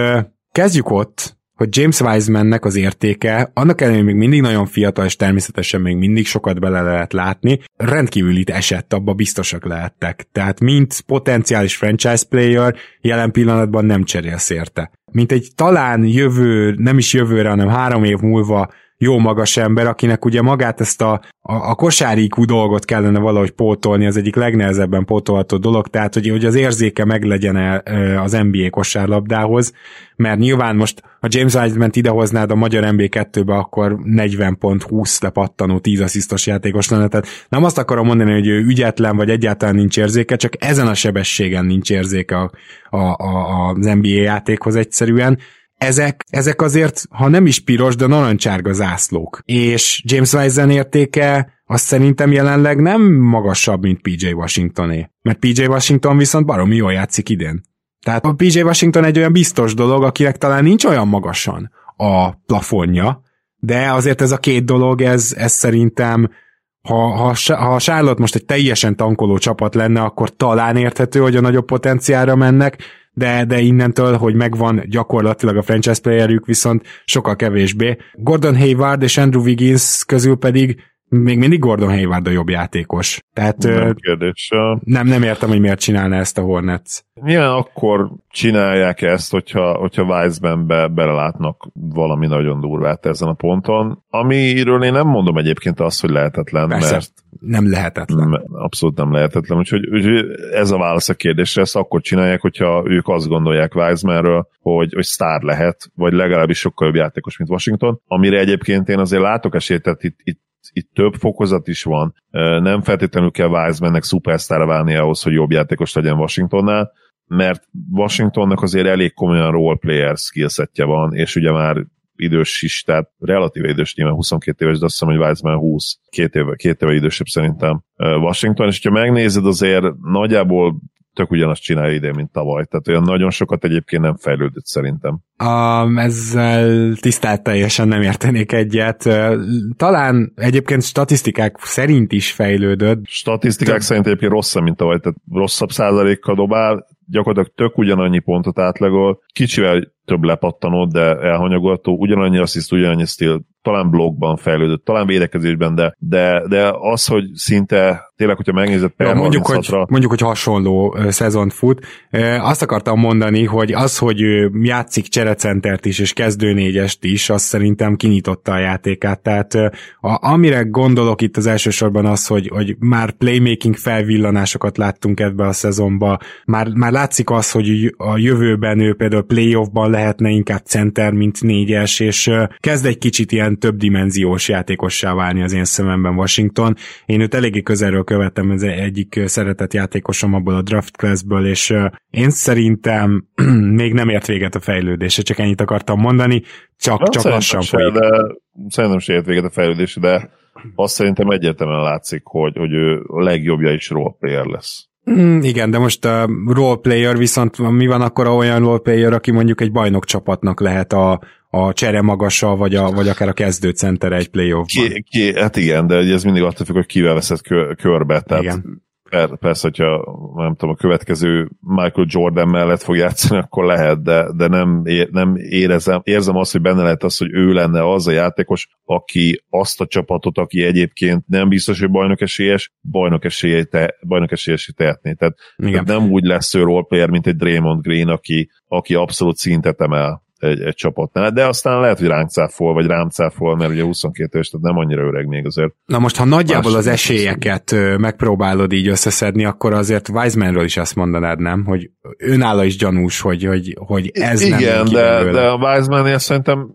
kezdjük ott, hogy James Wisemannek az értéke, annak ellenére még mindig nagyon fiatal, és természetesen még mindig sokat bele lehet látni, rendkívül itt esett, abba biztosak lehettek. Tehát mint potenciális franchise player jelen pillanatban nem cserélsz érte. Mint egy talán jövő, nem is jövőre, hanem három év múlva jó magas ember, akinek ugye magát ezt a, a, a kosárikú dolgot kellene valahogy pótolni, az egyik legnehezebben pótolható dolog, tehát hogy, hogy az érzéke meglegyen az NBA kosárlabdához, mert nyilván most ha James Wiseman idehoznád a magyar MB2-be, akkor 40 pont 20 lepattanó 10 asszisztos játékos lenne, tehát nem azt akarom mondani, hogy ő ügyetlen, vagy egyáltalán nincs érzéke, csak ezen a sebességen nincs érzéke a, a, a, az NBA játékhoz egyszerűen, ezek, ezek azért, ha nem is piros, de narancsárga zászlók. És James Wiseman értéke azt szerintem jelenleg nem magasabb, mint PJ Washingtoné. Mert PJ Washington viszont baromi jól játszik idén. Tehát a PJ Washington egy olyan biztos dolog, akinek talán nincs olyan magasan a plafonja, de azért ez a két dolog, ez, ez szerintem ha, ha, ha Charlotte most egy teljesen tankoló csapat lenne, akkor talán érthető, hogy a nagyobb potenciára mennek, de, de innentől, hogy megvan gyakorlatilag a franchise playerük, viszont sokkal kevésbé. Gordon Hayward és Andrew Wiggins közül pedig még mindig Gordon Hayward a jobb játékos. Tehát nem, kérdés. nem, nem értem, hogy miért csinálna ezt a Hornets. Milyen akkor csinálják ezt, hogyha, hogyha Weissmanbe belelátnak valami nagyon durvát ezen a ponton, amiről én nem mondom egyébként azt, hogy lehetetlen, Persze, mert nem lehetetlen. Abszolút nem lehetetlen, úgyhogy, úgyhogy ez a válasz a kérdésre, ezt akkor csinálják, hogyha ők azt gondolják Weissmanről, hogy, hogy sztár lehet, vagy legalábbis sokkal jobb játékos, mint Washington, amire egyébként én azért látok esélyt, tehát itt, itt itt több fokozat is van. Nem feltétlenül kell Wisemannek szupersztára válni ahhoz, hogy jobb játékos legyen Washingtonnál, mert Washingtonnak azért elég komolyan role player skillsetje van, és ugye már idős is, tehát relatíve idős, nyilván 22 éves, de azt hiszem, hogy Wiseman 20, két éve, két éve idősebb szerintem. Washington, és ha megnézed azért nagyjából tök ugyanazt csinálja idén, mint tavaly. Tehát olyan nagyon sokat egyébként nem fejlődött szerintem. Um, ezzel tisztelt teljesen nem értenék egyet. Talán egyébként statisztikák szerint is fejlődött. Statisztikák Te... szerint egyébként rosszabb, mint tavaly, tehát rosszabb százalékkal dobál, gyakorlatilag tök ugyanannyi pontot átlagol, kicsivel több lepattanót, de elhanyagolható, ugyanannyi assziszt, ugyanannyi stíl, talán blogban fejlődött, talán védekezésben, de, de, de az, hogy szinte tényleg, hogyha megnézed per ja, mondjuk, hogy, mondjuk, hogy hasonló szezont fut. Azt akartam mondani, hogy az, hogy ő játszik cserecentert is, és kezdőnégyest is, az szerintem kinyitotta a játékát. Tehát a, amire gondolok itt az elsősorban az, hogy, hogy már playmaking felvillanásokat láttunk ebbe a szezonba, már, már látszik az, hogy a jövőben ő például playoffban lehetne inkább center, mint négyes, és kezd egy kicsit ilyen többdimenziós játékossá válni az én szememben Washington. Én őt eléggé közelről követem, ez egyik szeretett játékosom abból a draft classből, és én szerintem még nem ért véget a fejlődése, csak ennyit akartam mondani, csak, nem csak lassan se, folyik. De, szerintem se ért véget a fejlődése, de azt szerintem egyértelműen látszik, hogy, hogy ő a legjobbja is roleplayer lesz. Mm, igen, de most a roleplayer viszont mi van akkor olyan roleplayer, aki mondjuk egy bajnok csapatnak lehet a, a csere magasa, vagy, a, vagy akár a kezdőcenter egy playoffban. Ki, ki, hát igen, de ez mindig attól függ, hogy kivel veszed kö, körbe. Tehát igen. Per, persze, hogyha nem tudom, a következő Michael Jordan mellett fog játszani, akkor lehet, de, de nem, ér, nem érezem, érzem azt, hogy benne lehet az, hogy ő lenne az a játékos, aki azt a csapatot, aki egyébként nem biztos, hogy bajnok esélyes, bajnok, esélyes, te, bajnok esélyes tehetné. Tehát, tehát nem úgy lesz ő roleplayer, mint egy Draymond Green, aki, aki abszolút szintet emel egy, egy csapatnál, de aztán lehet, hogy ránk cáfol, vagy rám cáfol, mert ugye 22 éves, tehát nem annyira öreg még azért. Na most, ha nagyjából az esélyeket megpróbálod így összeszedni, akkor azért Wisemanről is azt mondanád, nem? Hogy önálló is gyanús, hogy, hogy, hogy ez Igen, nem de, de a Wiseman, szerintem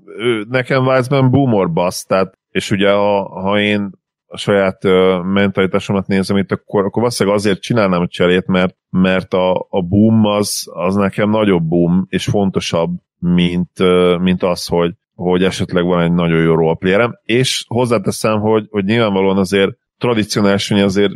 nekem Wiseman boomer basz, tehát és ugye ha, ha én a saját uh, mentalitásomat nézem itt, akkor, akkor valószínűleg azért csinálnám a cserét, mert, mert a, a boom az, az nekem nagyobb boom, és fontosabb, mint, mint az, hogy, hogy esetleg van egy nagyon jó roleplayerem, és hozzáteszem, hogy, hogy nyilvánvalóan azért tradicionálisan azért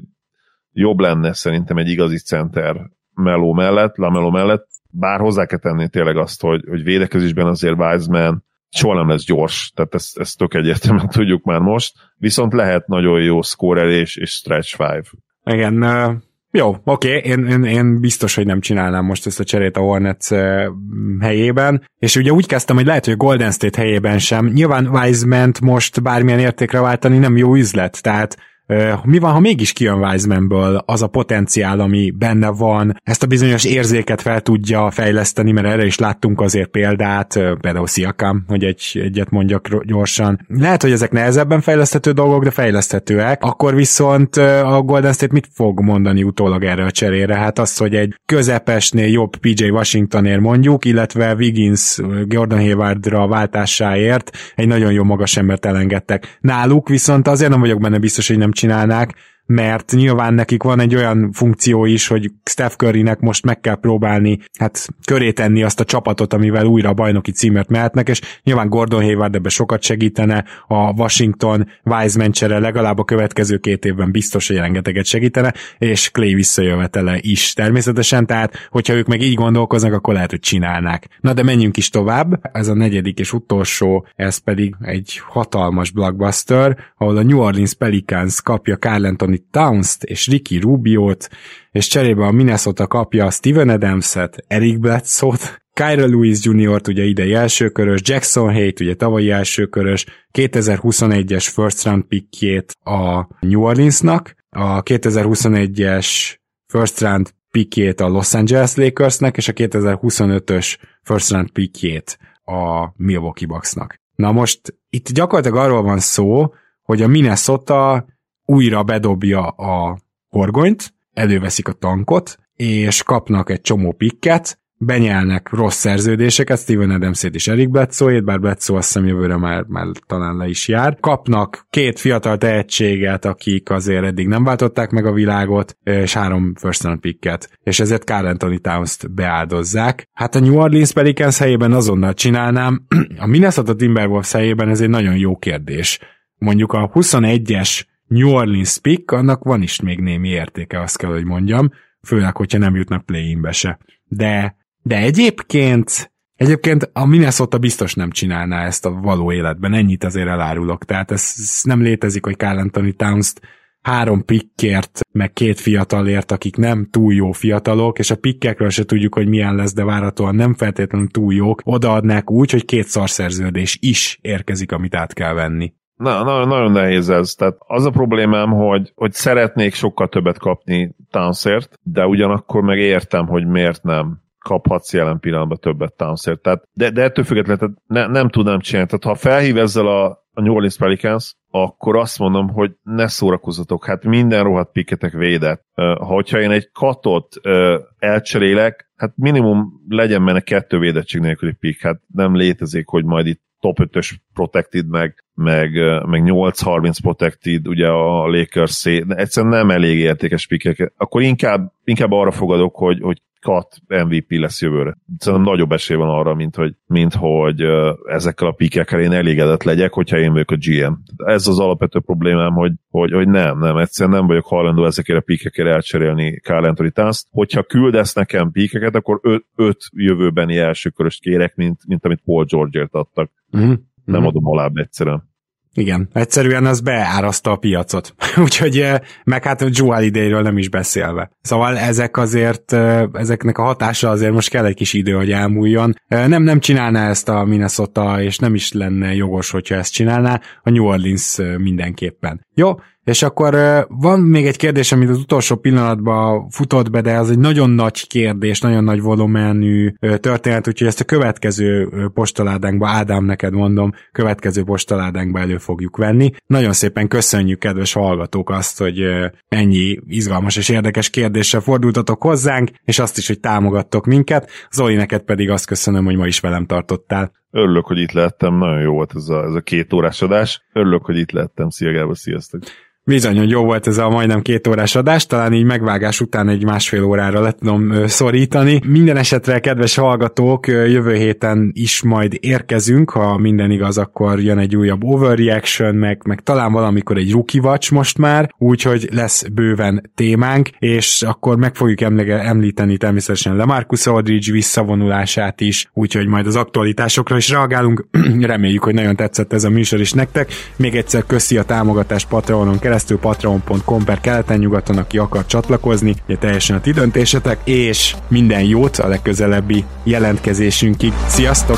jobb lenne szerintem egy igazi center Meló mellett, Lamelo mellett, bár hozzá kell tenni tényleg azt, hogy, hogy védekezésben azért Wiseman soha nem lesz gyors, tehát ezt, ezt tök egyértelműen tudjuk már most, viszont lehet nagyon jó scorelés és stretch five. Igen, jó, oké, én, én, én biztos, hogy nem csinálnám most ezt a cserét a Hornets helyében, és ugye úgy kezdtem, hogy lehet, hogy a Golden State helyében sem. Nyilván Wiseman most bármilyen értékre váltani nem jó üzlet, tehát mi van, ha mégis kijön Wisemanből az a potenciál, ami benne van, ezt a bizonyos érzéket fel tudja fejleszteni, mert erre is láttunk azért példát, például Siakam, hogy egy, egyet mondjak gyorsan. Lehet, hogy ezek nehezebben fejleszthető dolgok, de fejleszthetőek. Akkor viszont a Golden State mit fog mondani utólag erre a cserére? Hát az, hogy egy közepesnél jobb PJ Washingtonért mondjuk, illetve Wiggins Gordon Haywardra váltásáért egy nagyon jó magas embert elengedtek. Náluk viszont azért nem vagyok benne biztos, hogy nem csinálnák, mert nyilván nekik van egy olyan funkció is, hogy Steph Currynek most meg kell próbálni hát köré tenni azt a csapatot, amivel újra a bajnoki címért mehetnek, és nyilván Gordon Hayward ebbe sokat segítene, a Washington Wiseman csere legalább a következő két évben biztos, hogy rengeteget segítene, és Clay visszajövetele is természetesen, tehát hogyha ők meg így gondolkoznak, akkor lehet, hogy csinálnák. Na de menjünk is tovább, ez a negyedik és utolsó, ez pedig egy hatalmas blockbuster, ahol a New Orleans Pelicans kapja Carl Towns-t és Ricky Rubio-t, és cserébe a Minnesota kapja Steven Adams-et, Eric Bledsoe-t, Kyra Lewis Jr.-t, ugye idei elsőkörös, Jackson Hayt, ugye tavalyi elsőkörös, 2021-es first round pickjét a New Orleansnak, a 2021-es first round pickjét a Los Angeles Lakersnek, és a 2025-ös first round pickjét a Milwaukee Bucksnak. Na most itt gyakorlatilag arról van szó, hogy a Minnesota újra bedobja a horgonyt, előveszik a tankot, és kapnak egy csomó pikket, benyelnek rossz szerződéseket, Steven adams és Eric bledsoe bár Bledsoe azt hiszem jövőre már, már talán le is jár. Kapnak két fiatal tehetséget, akik azért eddig nem váltották meg a világot, és három first round picket, és ezért Carl Anthony Towns-t beáldozzák. Hát a New Orleans Pelicans helyében azonnal csinálnám, a Minnesota Timberwolves helyében ez egy nagyon jó kérdés. Mondjuk a 21-es New Orleans pick, annak van is még némi értéke, azt kell, hogy mondjam, főleg, hogyha nem jutnak play-inbe se. De, de egyébként Egyébként a Minnesota biztos nem csinálná ezt a való életben, ennyit azért elárulok. Tehát ez, ez nem létezik, hogy Carl Anthony Towns-t három pikkért, meg két fiatalért, akik nem túl jó fiatalok, és a pikkekről se tudjuk, hogy milyen lesz, de várhatóan nem feltétlenül túl jók, odaadnák úgy, hogy két szarszerződés is érkezik, amit át kell venni. Na, na, nagyon nehéz ez. Tehát az a problémám, hogy, hogy szeretnék sokkal többet kapni Townsért, de ugyanakkor meg értem, hogy miért nem kaphatsz jelen pillanatban többet Townsért. Tehát, de, de ettől függetlenül tehát ne, nem tudnám csinálni. Tehát ha felhív ezzel a, a New Orleans Pelicans, akkor azt mondom, hogy ne szórakozzatok, hát minden rohadt piketek védett. Ha hogyha én egy katot elcserélek, hát minimum legyen benne kettő védettség nélküli pik, hát nem létezik, hogy majd itt top 5-ös protected, meg, meg, meg 8-30 protected, ugye a Lakers szé, egyszerűen nem elég értékes pikek. Akkor inkább, inkább arra fogadok, hogy, hogy Kat MVP lesz jövőre. Szerintem nagyobb esély van arra, mint hogy, mint hogy ezekkel a pikekkel én elégedett legyek, hogyha én vagyok a GM. Ez az alapvető problémám, hogy, hogy, hogy nem, nem, egyszerűen nem vagyok hajlandó ezekért a pikekért elcserélni Carl Anthony Towns. Hogyha küldesz nekem pikeket, akkor öt, öt jövőbeni elsőköröst kérek, mint, mint amit Paul George-ért adtak. Mm-hmm. Nem adom alább egyszerűen. Igen, egyszerűen az beáraszta a piacot. Úgyhogy eh, meg hát Joel idejéről nem is beszélve. Szóval ezek azért, eh, ezeknek a hatása azért most kell egy kis idő, hogy elmúljon. Eh, nem, nem csinálná ezt a Minnesota, és nem is lenne jogos, hogyha ezt csinálná. A New Orleans mindenképpen. Jó, és akkor van még egy kérdés, amit az utolsó pillanatban futott be, de az egy nagyon nagy kérdés, nagyon nagy volumenű történet, úgyhogy ezt a következő postaládánkba, Ádám, neked mondom, következő postaládánkba elő fogjuk venni. Nagyon szépen köszönjük, kedves hallgatók, azt, hogy ennyi izgalmas és érdekes kérdéssel fordultatok hozzánk, és azt is, hogy támogattok minket. Zoli, neked pedig azt köszönöm, hogy ma is velem tartottál. Örülök, hogy itt lettem, nagyon jó volt ez a, ez a két órás adás. Örülök, hogy itt lettem. Szia Gábor, sziasztok! Bizony, hogy jó volt ez a majdnem két órás adás, talán így megvágás után egy másfél órára le tudom szorítani. Minden esetre, kedves hallgatók, jövő héten is majd érkezünk, ha minden igaz, akkor jön egy újabb overreaction, meg, meg talán valamikor egy watch most már, úgyhogy lesz bőven témánk, és akkor meg fogjuk említeni természetesen Lemarcus Aldridge visszavonulását is, úgyhogy majd az aktualitásokra is reagálunk. Reméljük, hogy nagyon tetszett ez a műsor is nektek. Még egyszer köszi a támogatást Patreonon keresztül, keresztül patreon.com per keleten-nyugaton, aki akar csatlakozni, ugye teljesen a ti döntésetek, és minden jót a legközelebbi jelentkezésünkig. Sziasztok!